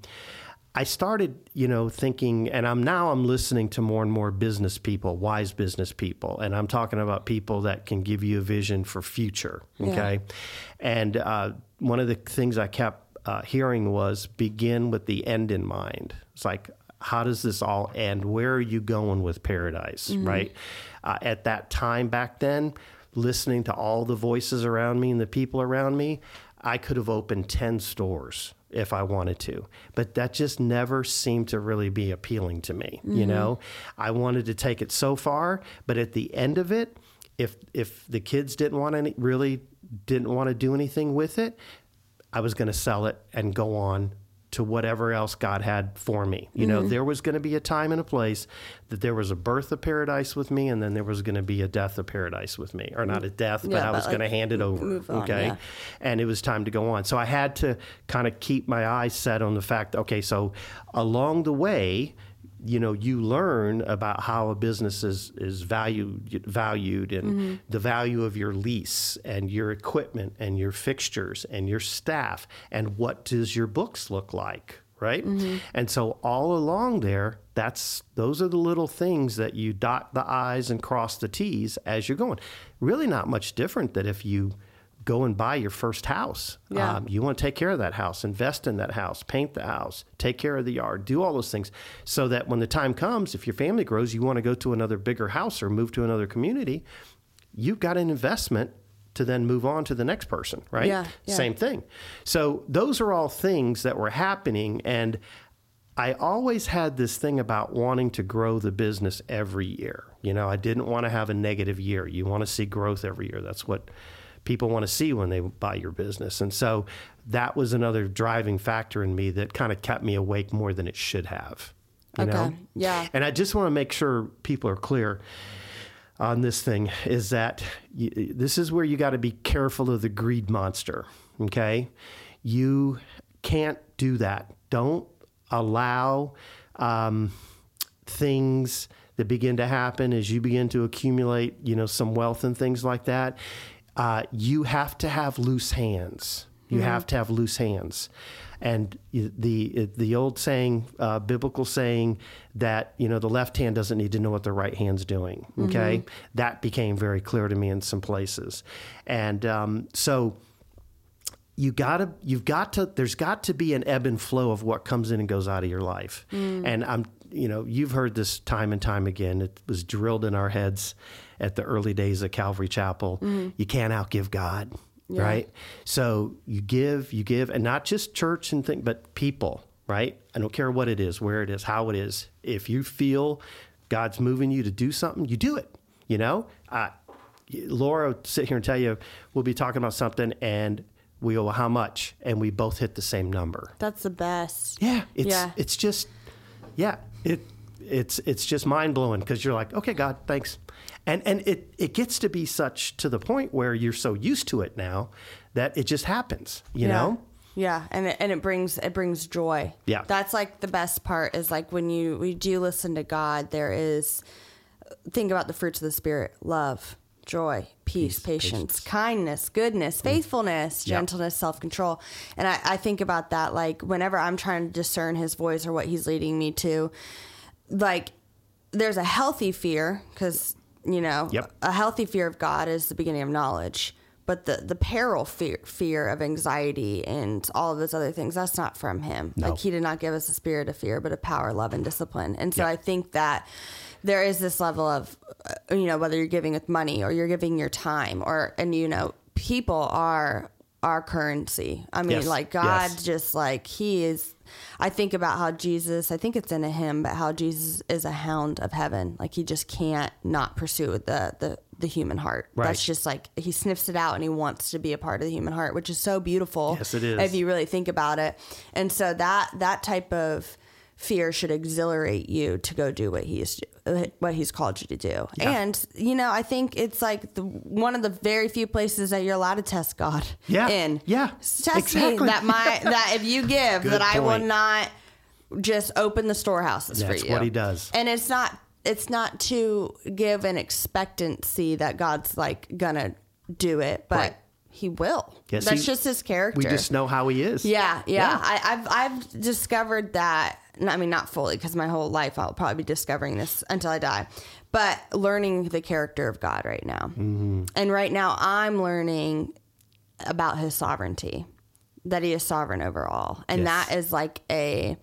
I started, you know, thinking, and I'm now I'm listening to more and more business people, wise business people, and I'm talking about people that can give you a vision for future. Okay, yeah. and uh, one of the things I kept uh, hearing was begin with the end in mind. It's like, how does this all end? Where are you going with paradise? Mm-hmm. Right? Uh, at that time back then, listening to all the voices around me and the people around me, I could have opened ten stores if I wanted to. But that just never seemed to really be appealing to me. Mm-hmm. You know, I wanted to take it so far, but at the end of it, if if the kids didn't want any really didn't want to do anything with it, I was going to sell it and go on to whatever else God had for me. You mm-hmm. know, there was going to be a time and a place that there was a birth of paradise with me, and then there was going to be a death of paradise with me, or not a death, yeah, but I was like, going to hand it over. On, okay, yeah. and it was time to go on. So I had to kind of keep my eyes set on the fact. Okay, so along the way you know you learn about how a business is is valued valued and mm-hmm. the value of your lease and your equipment and your fixtures and your staff and what does your books look like right mm-hmm. and so all along there that's those are the little things that you dot the i's and cross the t's as you're going really not much different than if you go and buy your first house. Yeah. Um, you want to take care of that house, invest in that house, paint the house, take care of the yard, do all those things so that when the time comes, if your family grows, you want to go to another bigger house or move to another community, you've got an investment to then move on to the next person, right? Yeah, yeah. Same thing. So those are all things that were happening and I always had this thing about wanting to grow the business every year. You know, I didn't want to have a negative year. You want to see growth every year. That's what people want to see when they buy your business. And so that was another driving factor in me that kind of kept me awake more than it should have. You okay. Know? Yeah. And I just want to make sure people are clear on this thing is that you, this is where you got to be careful of the greed monster. Okay. You can't do that. Don't allow um, things that begin to happen as you begin to accumulate, you know, some wealth and things like that uh, you have to have loose hands. You mm-hmm. have to have loose hands. And the the old saying, uh, biblical saying that you know the left hand doesn't need to know what the right hand's doing. Okay, mm-hmm. that became very clear to me in some places, and um, so you gotta you've got to there's got to be an ebb and flow of what comes in and goes out of your life and i'm you know you've heard this time and time again it was drilled in our heads at the early days of calvary chapel you can't outgive god right so you give you give and not just church and things, but people right i don't care what it is where it is how it is if you feel god's moving you to do something you do it you know uh, Laura will sit here and tell you we'll be talking about something and we go, well, how much? And we both hit the same number. That's the best. Yeah. It's Yeah. it's just yeah, it it's it's just mind blowing because you're like, okay, God, thanks. And and it, it gets to be such to the point where you're so used to it now that it just happens, you yeah. know? Yeah, and it, and it brings it brings joy. Yeah. that's like the best part is like when you we do listen to God. There is think about the fruits of the spirit: love, joy, peace, Peace, patience, patience. Mm. kindness, goodness, faithfulness, Yeah. gentleness, self control. And I, I think about that like whenever I'm trying to discern His voice or what He's leading me to, like there's a healthy fear because you know Yep. a healthy fear of God is the beginning of knowledge. But the, the peril fear, fear of anxiety and all of those other things, that's not from him. No. Like he did not give us a spirit of fear, but of power, love, and discipline. And so Yep. I think that there is this level of, uh, you know, whether you're giving with money or you're giving your time or, and you know, people are our currency. I mean, Yes. like God Yes. just like he is I think about how Jesus, I think it's in a hymn, but how Jesus is a hound of heaven. Like he just can't not pursue the the the human heart. Right. That's just like he sniffs it out and he wants to be a part of the human heart, which is so beautiful. Yes, it is. If you really think about it. And so that that type of fear should exhilarate you to go do what he's what he's called you to do. Yeah. And you know, I think it's like the, one of the very few places that you're allowed to test God Yeah. in. Yeah. Test me Exactly. that my that if you give Good that I will not just open the storehouses That's for you. what he does. And it's not it's not to give an expectancy that God's like gonna do it, but Right. he will. Yes, That's he- just his character. We just know how he is. Yeah, yeah. Yeah. I, I've I've discovered that. I mean, not fully because my whole life I'll probably be discovering this until I die, but learning the character of God right now. Mm-hmm. And right now, I'm learning about His sovereignty, that He is sovereign over all, and Yes. that is like a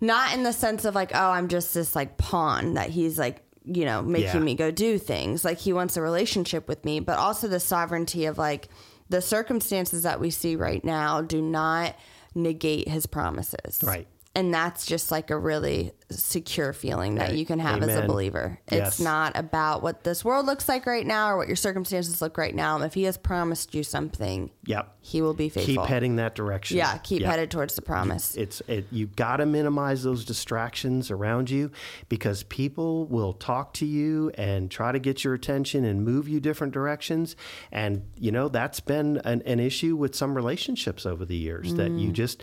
not in the sense of like, oh, I'm just this like pawn that He's like you know making Yeah. me go do things. Like He wants a relationship with me, but also the sovereignty of like the circumstances that we see right now do not negate His promises. Right. And that's just like a really secure feeling that you can have as a amen. believer. Yes. It's not about what this world looks like right now or what your circumstances look right now. If he has promised you something, Yep. he will be faithful. Keep heading that direction. Yeah, keep Yep. headed towards the promise. It's it, you got to minimize those distractions around you because people will talk to you and try to get your attention and move you different directions. And you know that's been an, an issue with some relationships over the years that Mm. you just,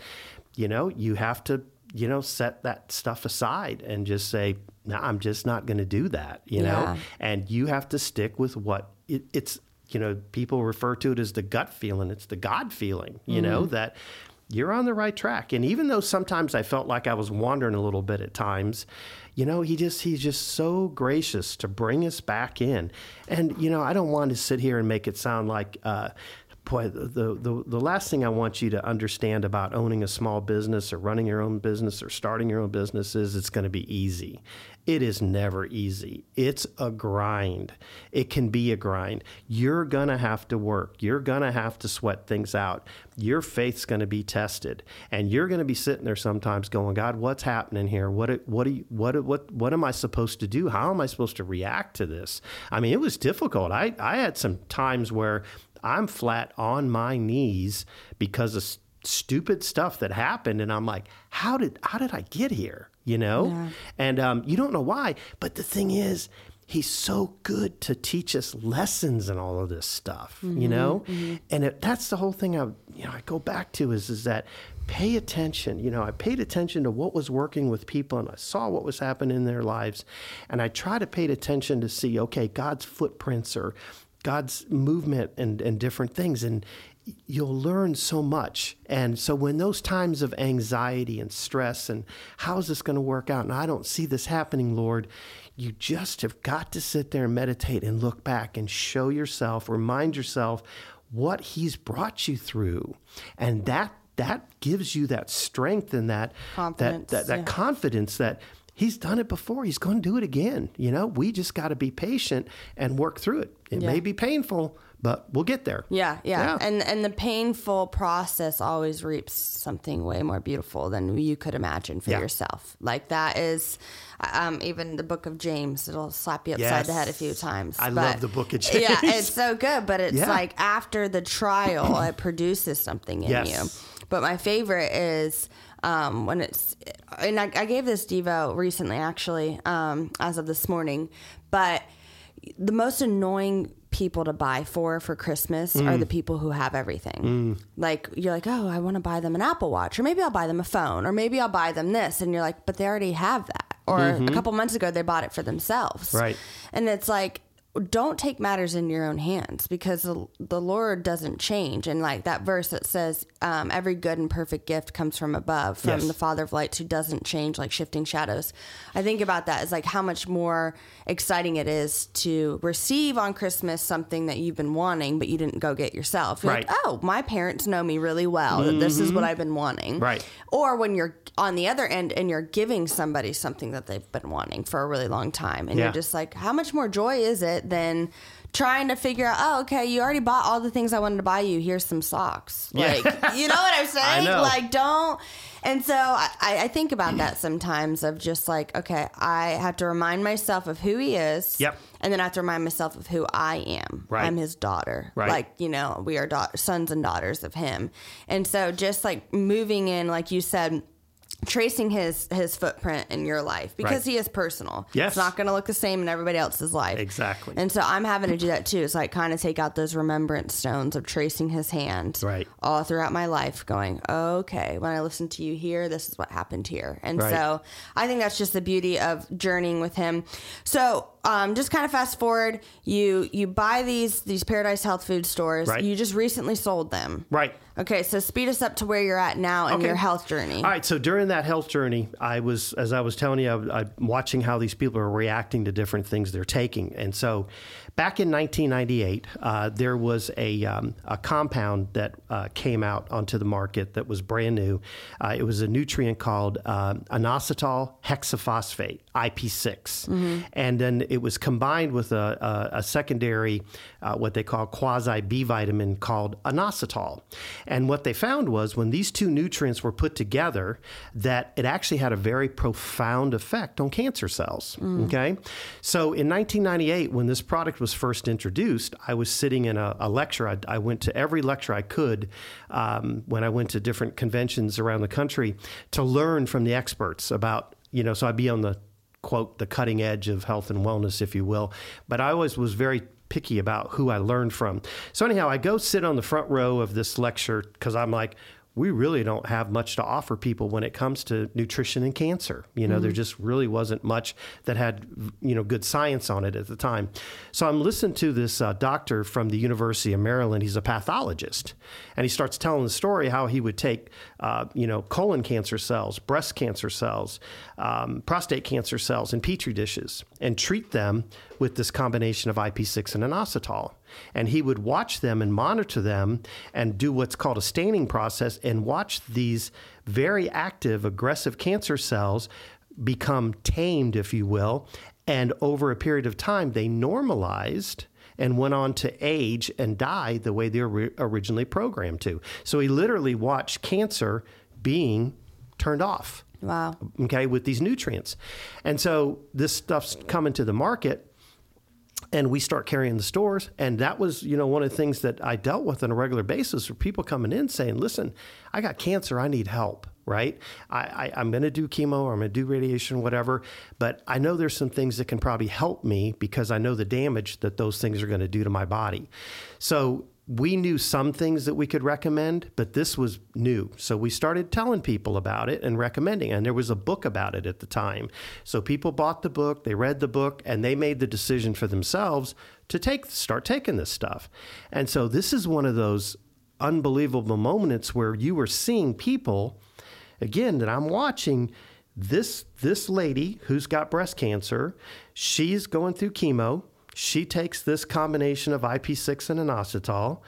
you know, you have to you know set that stuff aside and just say, no, I'm just not going to do that. You know, and you have to stick with what it, it's. You know, people refer to it as the gut feeling. It's the God feeling. You Mm-hmm. know that you're on the right track. And even though sometimes I felt like I was wandering a little bit at times, you know, he just he's just so gracious to bring us back in. And you know, I don't want to sit here and make it sound like uh Boy, the, the the last thing I want you to understand about owning a small business or running your own business or starting your own business is it's going to be easy. It is never easy. It's a grind. It can be a grind. You're going to have to work. You're going to have to sweat things out. Your faith's going to be tested. And you're going to be sitting there sometimes going, God, what's happening here? What, what, you, what, what, what am I supposed to do? How am I supposed to react to this? I mean, it was difficult. I, I had some times where I'm flat on my knees because of stupid stuff that happened, and I'm like, how did how did I get here? You know, and um, you don't know why. But the thing is, he's so good to teach us lessons and all of this stuff. You know, and it, that's the whole thing. I you know I go back to is is that pay attention. You know, I paid attention to what was working with people, and I saw what was happening in their lives, and I try to pay attention to see okay, God's footprints or God's movement and, and different things. And you'll learn so much. And so when those times of anxiety and stress and how's this going to work out? And I don't see this happening, Lord, you just have got to sit there and meditate and look back and show yourself, remind yourself what he's brought you through. And that that gives you that strength and that Confidence, that that, that yeah. confidence that he's done it before. He's going to do it again. You know, we just got to be patient and work through it. It Yeah. may be painful, but we'll get there. Yeah, yeah, Yeah. And and the painful process always reaps something way more beautiful than you could imagine for Yeah. yourself. Like that is um, even the book of James. It'll slap you upside the head a few times. I but- love the book of James. Yeah, it's so good. But it's like after the trial, it produces something in Yes. you. But my favorite is um, when it's, and I, I gave this Devo recently, actually, um, as of this morning. But the most annoying people to buy for for Christmas Mm. are the people who have everything. Like you're like, oh, I want to buy them an Apple Watch, or maybe I'll buy them a phone, or maybe I'll buy them this, and you're like, but they already have that. Or a couple months ago, they bought it for themselves. Mm-hmm. Right. And it's like, don't take matters in your own hands because the, the Lord doesn't change. And like that verse that says, um, every good and perfect gift comes from above, from Yes. the Father of lights who doesn't change like shifting shadows. I think about that as like how much more exciting it is to receive on Christmas something that you've been wanting, but you didn't go get yourself. You're like, Right. oh, my parents know me really well. That this is what I've been wanting. Right. Or when you're on the other end and you're giving somebody something that they've been wanting for a really long time. And Yeah. you're just like, how much more joy is it than trying to figure out, oh, okay, you already bought all the things I wanted to buy you. Here's some socks. Yeah. Like, you know what I'm saying? Like, don't. And so I, I think about that sometimes of just like, okay, I have to remind myself of who he is. Yep. And then I have to remind myself of who I am. Right. I'm his daughter. Right. Like, you know, we are da- sons and daughters of him. And so just like moving in, like you said, tracing his his footprint in your life because Right. he is personal. Yes. It's not going to look the same in everybody else's life. Exactly. And so I'm having to do that too. It's like kind of take out those remembrance stones of tracing his hand Right. all throughout my life, going, okay, when I listen to you here, this is what happened here. And Right. so I think that's just the beauty of journeying with him. So um, just kind of fast forward, you you buy these these Paradise Health Food stores. Right. You just recently sold them. Right. Okay, so speed us up to where you're at now in Okay. your health journey. All right. So during that health journey, I was, as I was telling you, I, I'm watching how these people are reacting to different things they're taking. And so back in 1998, uh, there was a, um, a compound that uh, came out onto the market that was brand new. Uh, it was a nutrient called uh, inositol hexaphosphate, IP6. And then it was combined with a, a, a secondary, uh, what they call quasi B vitamin called inositol. And what they found was when these two nutrients were put together, that it actually had a very profound effect on cancer cells. Okay. So in 1998, when this product was first introduced, I was sitting in a, a lecture. I, I went to every lecture I could um, when I went to different conventions around the country to learn from the experts about, you know, so I'd be on the quote, the cutting edge of health and wellness, if you will. But I always was very picky about who I learned from. So, anyhow, I go sit on the front row of this lecture because I'm like, we really don't have much to offer people when it comes to nutrition and cancer. You know, there just really wasn't much that had, you know, good science on it at the time. So I'm listening to this uh, doctor from the University of Maryland. He's a pathologist, and he starts telling the story how he would take, uh, you know, colon cancer cells, breast cancer cells, um, prostate cancer cells in petri dishes, and treat them with this combination of IP6 and inositol. And he would watch them and monitor them and do what's called a staining process and watch these very active, aggressive cancer cells become tamed, if you will. And over a period of time, they normalized and went on to age and die the way they were originally programmed to. So he literally watched cancer being turned off Wow. okay, with these nutrients. And so this stuff's coming to the market and we start carrying the stores. And that was, you know, one of the things that I dealt with on a regular basis were people coming in saying, listen, I got cancer, I need help. Right, I, I, I'm going to do chemo or I'm going to do radiation, whatever. But I know there's some things that can probably help me because I know the damage that those things are going to do to my body. So we knew some things that we could recommend, but this was new. So we started telling people about it and recommending. And there was a book about it at the time. So people bought the book, they read the book, and they made the decision for themselves to take start taking this stuff. And so this is one of those unbelievable moments where you were seeing people again that I'm watching this this lady who's got breast cancer, she's going through chemo. She takes this combination of IP6 and inositol.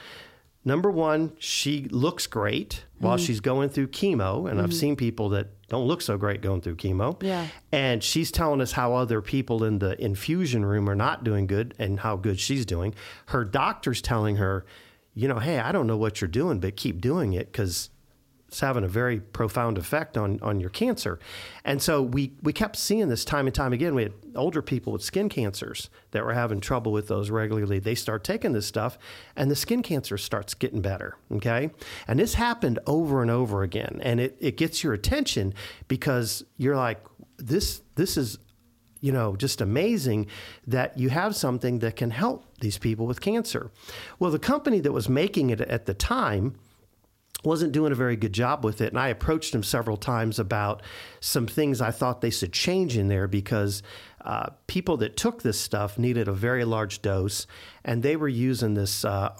number one, she looks great while mm-hmm. she's going through chemo. And I've mm-hmm. seen people that don't look so great going through chemo. Yeah. And she's telling us how other people in the infusion room are not doing good and how good she's doing. Her doctor's telling her, you know, hey, I don't know what you're doing, but keep doing it because it's having a very profound effect on, on your cancer. And so we, we kept seeing this time and time again. We had older people with skin cancers that were having trouble with those regularly. They start taking this stuff and the skin cancer starts getting better. Okay. And this happened over and over again. And it, it gets your attention because you're like, this, this is you know, just amazing that you have something that can help these people with cancer. Well, the company that was making it at the time wasn't doing a very good job with it. And I approached him several times about some things I thought they should change in there because uh, people that took this stuff needed a very large dose, and they were using this. Uh,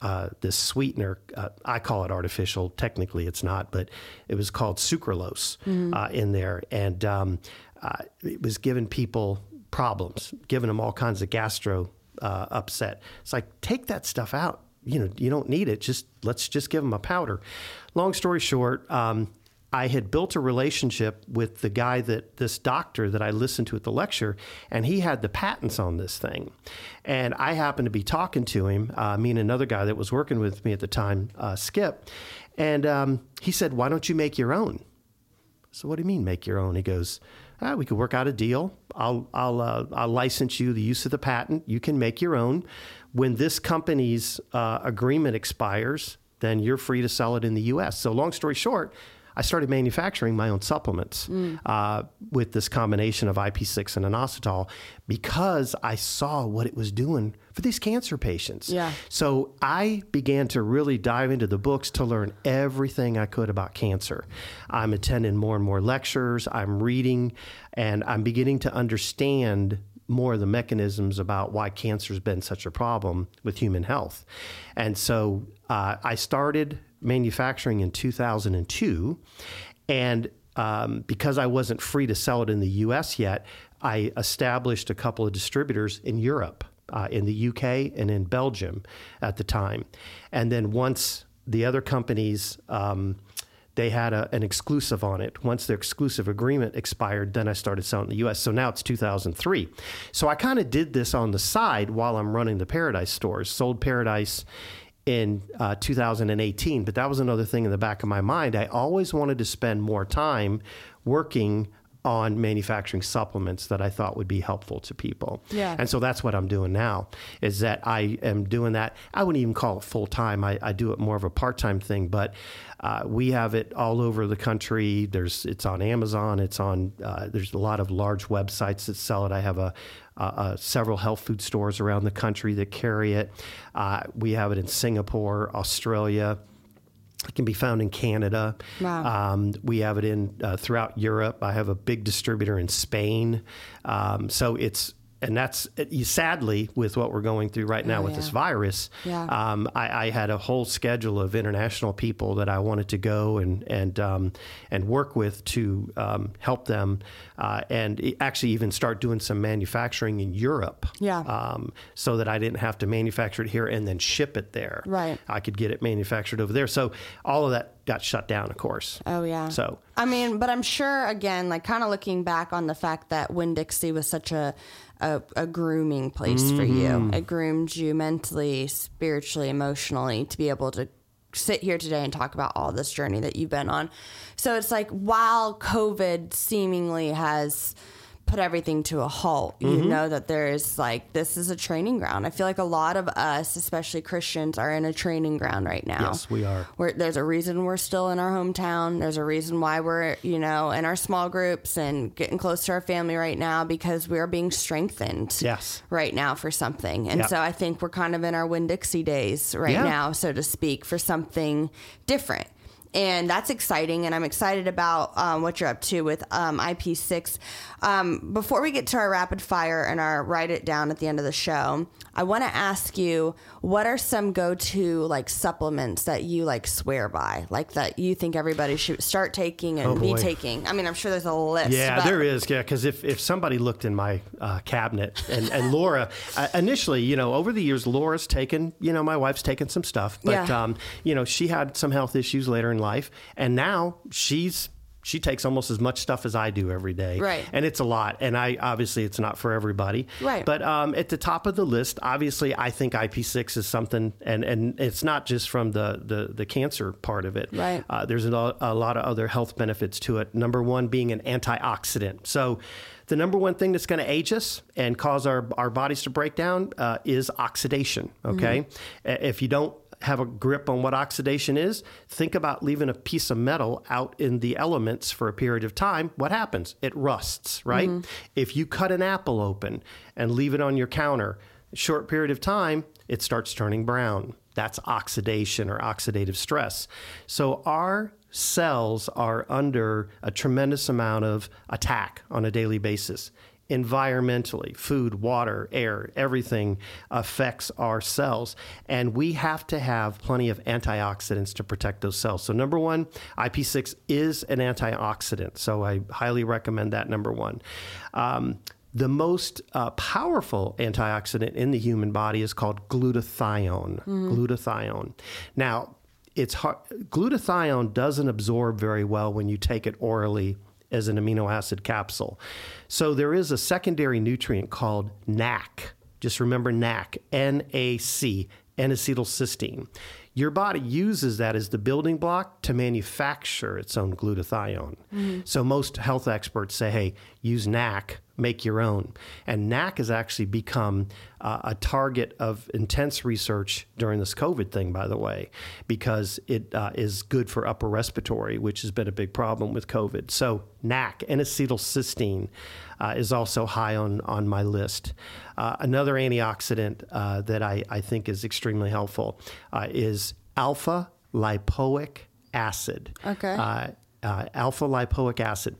uh, this sweetener, uh, I call it artificial. Technically, it's not, but it was called sucralose uh, in there, and um, uh, it was giving people problems, giving them all kinds of gastro uh, upset. It's like take that stuff out. You know, you don't need it. Just let's just give them a powder. Long story short, um, I had built a relationship with the guy that this doctor that I listened to at the lecture, and he had the patents on this thing. And I happened to be talking to him, uh, me and another guy that was working with me at the time, uh, Skip, and um, he said, "Why don't you make your own?" So what do you mean make your own? He goes, ah, we could work out a deal. I'll I'll uh, I'll license you the use of the patent. You can make your own. When this company's uh, agreement expires, then you're free to sell it in the U.S. So long story short. I started manufacturing my own supplements uh, with this combination of IP6 and inositol because I saw what it was doing for these cancer patients. Yeah. So I began to really dive into the books to learn everything I could about cancer. I'm attending more and more lectures, I'm reading, and I'm beginning to understand more of the mechanisms about why cancer's been such a problem with human health. And so uh, I started manufacturing in 2002. And um, because I wasn't free to sell it in the US yet, I established a couple of distributors in Europe, uh, in the UK and in Belgium at the time. And then once the other companies, um, they had a, an exclusive on it. Once their exclusive agreement expired, then I started selling in the US. So now it's 2003. So I kind of did this on the side while I'm running the Paradise stores, sold Paradise in uh, 2018. But that was another thing in the back of my mind. I always wanted to spend more time working on manufacturing supplements that I thought would be helpful to people. Yeah. And so that's what I'm doing now is that I am doing that. I wouldn't even call it full time. I, I do it more of a part time thing, but uh, we have it all over the country. There's it's on Amazon. It's on. Uh, there's a lot of large websites that sell it. I have a uh, several health food stores around the country that carry it. Uh, we have it in Singapore, Australia. It can be found in Canada. Wow. Um, we have it in uh, throughout Europe. I have a big distributor in Spain. Um, so it's and that's sadly with what we're going through right now Oh, with this virus. Yeah. Um, I, I had a whole schedule of international people that I wanted to go and and um, and work with to um, help them, uh, and actually even start doing some manufacturing in Europe. Yeah. Um, so that I didn't have to manufacture it here and then ship it there. Right. I could get it manufactured over there. So all of that got shut down, of course. Oh yeah. So I mean, but I'm sure again, like kind of looking back on the fact that Winn Dixie was such a a, a grooming place for you. Mm-hmm. It groomed you mentally, spiritually, emotionally to be able to sit here today and talk about all this journey that you've been on. So it's like while COVID seemingly has put everything to a halt, you mm-hmm. know that there is like this is a training ground. I feel like a lot of us, especially Christians, are in a training ground right now. Yes, we are. We're, there's a reason we're still in our hometown. There's a reason why we're, you know, in our small groups and getting close to our family right now because we are being strengthened Yes. right now for something. And Yep. so I think we're kind of in our Winn Dixie days right Yeah. now, so to speak, for something different. And that's exciting. And I'm excited about um, what you're up to with um, IP6. Um, before we get to our rapid fire and our write it down at the end of the show, I want to ask you what are some go to like supplements that you like swear by, like that you think everybody should start taking and Oh, be boy. taking? I mean, I'm sure there's a list. Yeah, but- there is. Yeah, because if, if somebody looked in my uh, cabinet and, and Laura, uh, initially, you know, over the years, Laura's taken, you know, my wife's taken some stuff, but, Yeah. um, you know, she had some health issues later in life. And now she's, she takes almost as much stuff as I do every day. Right. And it's a lot. And I, obviously, it's not for everybody. Right. But um, at the top of the list, obviously, I think IP6 is something, and, and it's not just from the, the, the cancer part of it. Right. Uh, there's a, lo- a lot of other health benefits to it. Number one being an antioxidant. So, the number one thing that's going to age us and cause our, our bodies to break down uh, is oxidation. Okay. A- If you don't have a grip on what oxidation is, think about leaving a piece of metal out in the elements for a period of time. What happens? It rusts, right? Mm-hmm. If you cut an apple open and leave it on your counter, short period of time, it starts turning brown. That's oxidation or oxidative stress. So our cells are under a tremendous amount of attack on a daily basis. Environmentally, food, water, air, everything affects our cells. And we have to have plenty of antioxidants to protect those cells. So, number one, IP6 is an antioxidant. So, I highly recommend that, number one. Um, the most uh, powerful antioxidant in the human body is called glutathione. Glutathione. Now, it's hard, glutathione doesn't absorb very well when you take it orally as an amino acid capsule. So there is a secondary nutrient called NAC. Just remember NAC, N A C, N-acetylcysteine. Your body uses that as the building block to manufacture its own glutathione. So most health experts say, hey, use NAC, make your own. And NAC has actually become uh, a target of intense research during this COVID thing, by the way, because it uh, is good for upper respiratory, which has been a big problem with COVID. So NAC, N-acetylcysteine, uh, is also high on, on my list. Uh, another antioxidant uh, that I, I think is extremely helpful uh, is alpha lipoic acid. Okay. Uh, uh, alpha lipoic acid.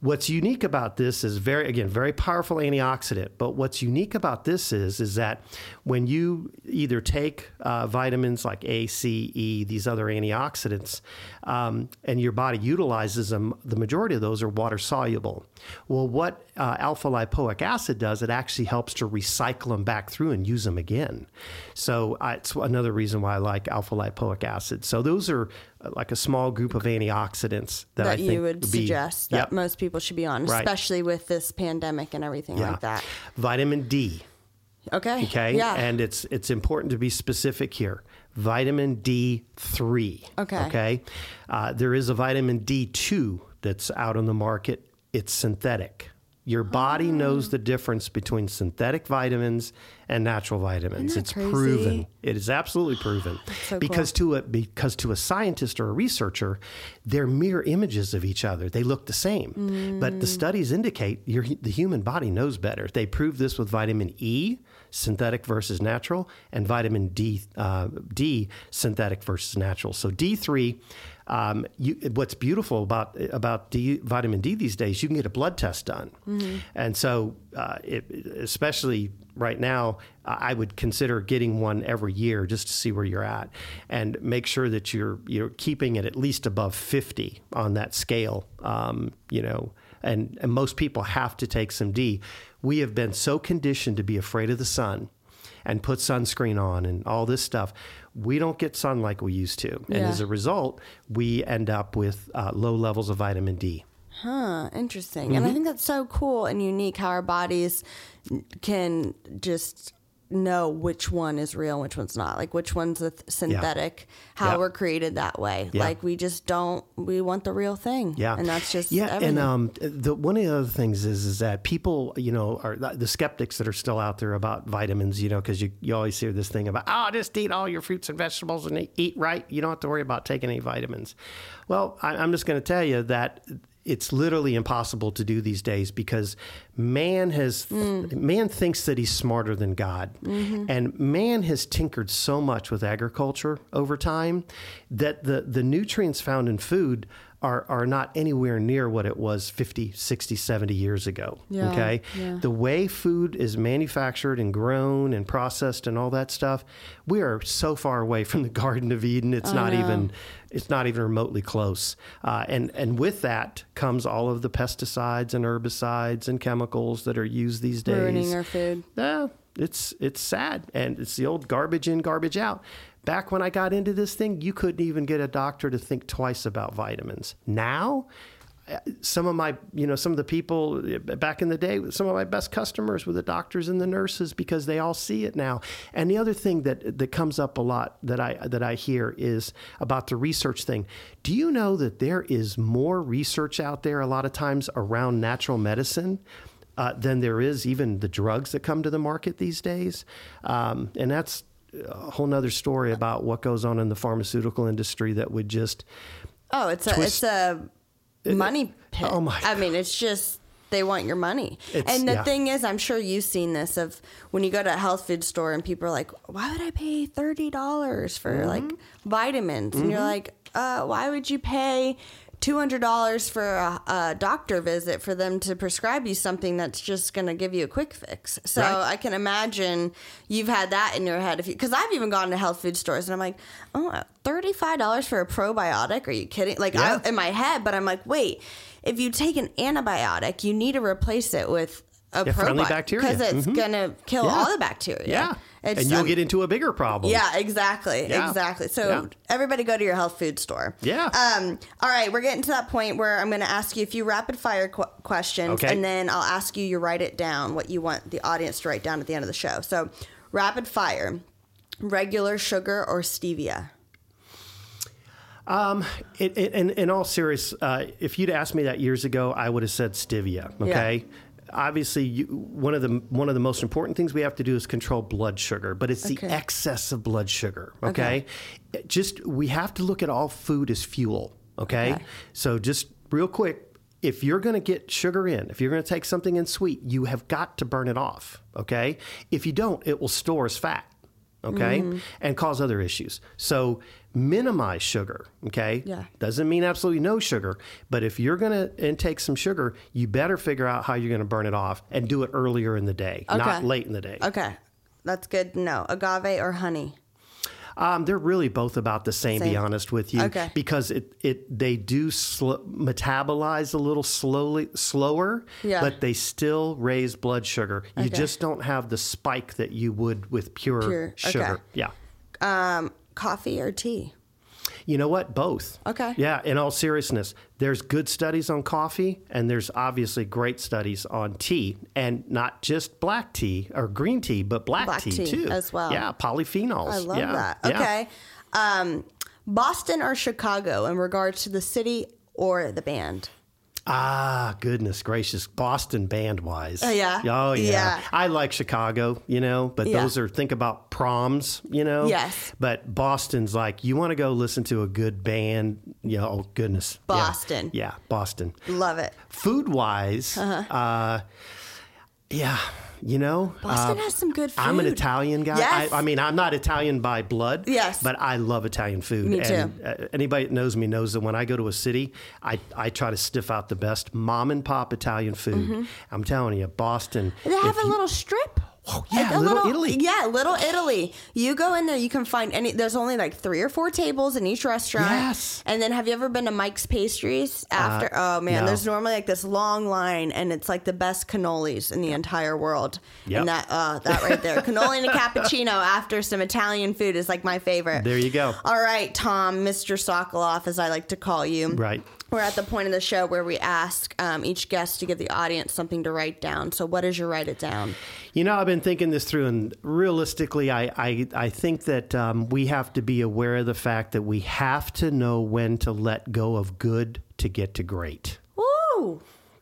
What's unique about this is very again very powerful antioxidant. But what's unique about this is is that when you either take uh, vitamins like A, C, E, these other antioxidants, um, and your body utilizes them, the majority of those are water soluble. Well, what uh, alpha lipoic acid does, it actually helps to recycle them back through and use them again. So uh, it's another reason why I like alpha lipoic acid. So those are uh, like a small group of antioxidants that, I that think you would be- suggest that Yep. most people should be on, Right. especially with this pandemic and everything Yeah. like that. Vitamin D. Okay. Okay. Yeah. And it's it's important to be specific here. Vitamin D3. Okay. Okay. Uh, there is a vitamin D2 that's out on the market. It's synthetic. Your body Ah. knows the difference between synthetic vitamins and natural vitamins. It's crazy? proven. It is absolutely proven. so because to a because to a scientist or a researcher, they're mirror images of each other. They look the same. But Mm. the studies indicate your, the human body knows better. They prove this with vitamin E, synthetic versus natural, and vitamin D, uh, D synthetic versus natural. So D three. Um, you, what's beautiful about about D, vitamin D these days, you can get a blood test done, and so uh, it, especially right now, I would consider getting one every year just to see where you're at, and make sure that you're you're keeping it at least above 50 on that scale. Um, you know, and, and most people have to take some D. We have been so conditioned to be afraid of the sun and put sunscreen on and all this stuff. We don't get sun like we used to. And Yeah. as a result, we end up with uh, low levels of vitamin D. Huh, interesting. Mm-hmm. And I think that's so cool and unique how our bodies can just know which one is real and which one's not. Like which one's th- synthetic, how Yeah. we're created that way. Yeah. Like we just don't we want the real thing. Yeah, And that's just yeah. everything. And um, the one of the other things is is that people, you know, are the skeptics that are still out there about vitamins, you know, because you you always hear this thing about oh, just eat all your fruits and vegetables and eat right. You don't have to worry about taking any vitamins. Well, I, I'm just going to tell you that it's literally impossible to do these days because man has man thinks that he's smarter than God, mm-hmm. and man has tinkered so much with agriculture over time that the the nutrients found in food are are not anywhere near what it was 50, 60, 70 years ago. Yeah, okay, yeah. the way food is manufactured and grown and processed and all that stuff, we are so far away from the Garden of Eden. It's not even it's not even remotely close. Uh, and and with that comes all of the pesticides and herbicides and chemicals that are used these days. Ruining our food. Yeah, it's it's sad, and it's the old garbage in, garbage out. Back when I got into this thing, you couldn't even get a doctor to think twice about vitamins. Now, uh, some of my, you know, some of the people uh, back in the day, some of my best customers were the doctors and the nurses because they all see it now. And the other thing that that comes up a lot that I that I hear is about the research thing. Do you know that there is more research out there a lot of times around natural medicine? uh, than there is even the drugs that come to the market these days. Um, and that's a whole nother story about what goes on in the pharmaceutical industry that would just, Oh, it's a Twist- it's a money pit. oh my I mean, it's just they want your money. It's- and the yeah. thing is, I'm sure you've seen this of when you go to a health food store and people are like, "Why would I pay thirty dollars for Mm-hmm. like vitamins?" And you're like, uh, "Why would you pay?" Two hundred dollars for a, a doctor visit for them to prescribe you something that's just going to give you a quick fix. So Right. I can imagine you've had that in your head. If you, because I've even gone to health food stores and I'm like, oh, thirty-five dollars for a probiotic? Are you kidding? Like Yeah. I, in my head, but I'm like, wait, if you take an antibiotic, you need to replace it with a Yeah, friendly bacteria. because it's Mhm. gonna kill Yeah. all the bacteria. yeah. It's, and you'll um, get into a bigger problem. yeah, exactly, Yeah. exactly. So Yeah. everybody go to your health food store. Yeah. Um. All right, we're getting to that point where I'm going to ask you a few rapid fire qu- questions, Okay. and then I'll ask you you write it down what you want the audience to write down at the end of the show. So, rapid fire: regular sugar or stevia? It, it, in, in all serious, uh, if you'd asked me that years ago, I would have said stevia. Okay. Obviously, you, one of the one of the most important things we have to do is control blood sugar, but it's Okay. the excess of blood sugar. Okay? Okay. Just we have to look at all food as fuel. Okay. Okay. So just real quick, if you're going to get sugar in, if you're going to take something in sweet, you have got to burn it off. Okay. If you don't, it will store as fat. Okay. Mm-hmm. And cause other issues. So minimize sugar. Okay. Yeah. Doesn't mean absolutely no sugar, but if you're going to intake some sugar, you better figure out how you're going to burn it off and do it earlier in the day, not late in the day. Okay, that's good. No, agave or honey? Um, they're really both about the same, be honest with you, Okay. because it, it they do sl- metabolize a little slowly slower, Yeah. but they still raise blood sugar. You Okay. just don't have the spike that you would with pure, Pure, sugar. okay. Yeah. Um, coffee or tea? You know what? Both. Okay. Yeah, in all seriousness, there's good studies on coffee, and there's obviously great studies on tea, and not just black tea or green tea, but black, Black tea too. as well. Yeah, polyphenols. I love Yeah, that. yeah. Okay. Um, Boston or Chicago in regards to the city or the band? Ah, goodness gracious, Boston band wise. Oh, yeah? Oh yeah. Yeah. I like Chicago, you know, but Yeah. those are think about proms, you know. Yes. But Boston's like you want to go listen to a good band. You know, oh goodness. Yeah. Boston. Yeah, Boston. Love it. Food wise, Uh-huh. uh yeah, you know, Boston uh, has some good food. I'm an Italian guy. Yes. I, I mean, I'm not Italian by blood. Yes. But I love Italian food. Me too. And uh, anybody that knows me knows that when I go to a city, I, I try to stiff out the best mom and pop Italian food. I'm telling you, Boston. Mm-hmm. They have a you- little strip. Oh, yeah, A Little Italy. Yeah, Little Italy. You go in there, you can find any. There's only like three or four tables in each restaurant. Yes. And then, have you ever been to Mike's Pastries after? oh man, no. there's normally like this long line, and it's like the best cannolis in the entire world. Yep. And that, uh, that right there, cannoli and a cappuccino after some Italian food is like my favorite. There you go. All right, Tom, Mr. Sokoloff, as I like to call you. Right. We're at the point of the show where we ask um, each guest to give the audience something to write down. So, what is your write it down? You know, I've been thinking this through, and realistically, I, I, I think that um, we have to be aware of the fact that we have to know when to let go of good to get to great.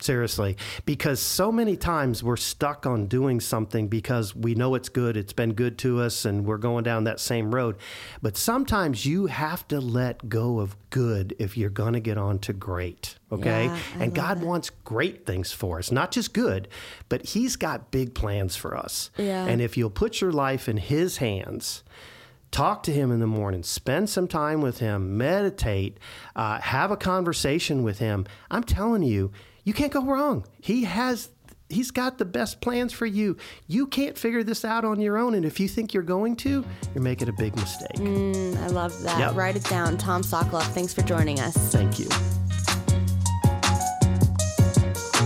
Seriously because so many times we're stuck on doing something because we know it's good it's been good to us and we're going down that same road but sometimes you have to let go of good if you're going to get on to great okay Yeah, and god that. wants great things for us not just good but he's got big plans for us Yeah. and if you'll put your life in his hands talk to him in the morning spend some time with him meditate uh, have a conversation with him i'm telling you you can't go wrong he has he's got the best plans for you you can't figure this out on your own and if you think you're going to you're making a big mistake mm, I love that. Yep. Write it down. Tom Sokoloff, thanks for joining us. thank you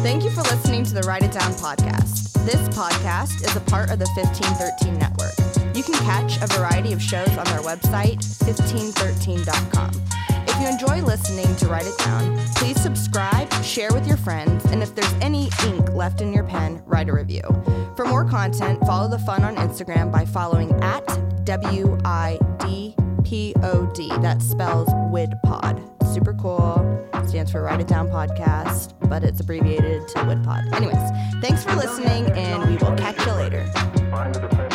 Thank you for listening to the Write It Down podcast. This podcast is a part of the 1513 network. You can catch a variety of shows on their website, 1513.com. If you enjoy listening to Write It Down, please subscribe, share with your friends, and if there's any ink left in your pen, write a review. For more content, follow the fun on Instagram by following at W I D P O D. That spells WIDPod. Super cool. Stands for Write It Down Podcast, but it's abbreviated to WIDPod. Anyways, thanks for listening, and we will catch you later.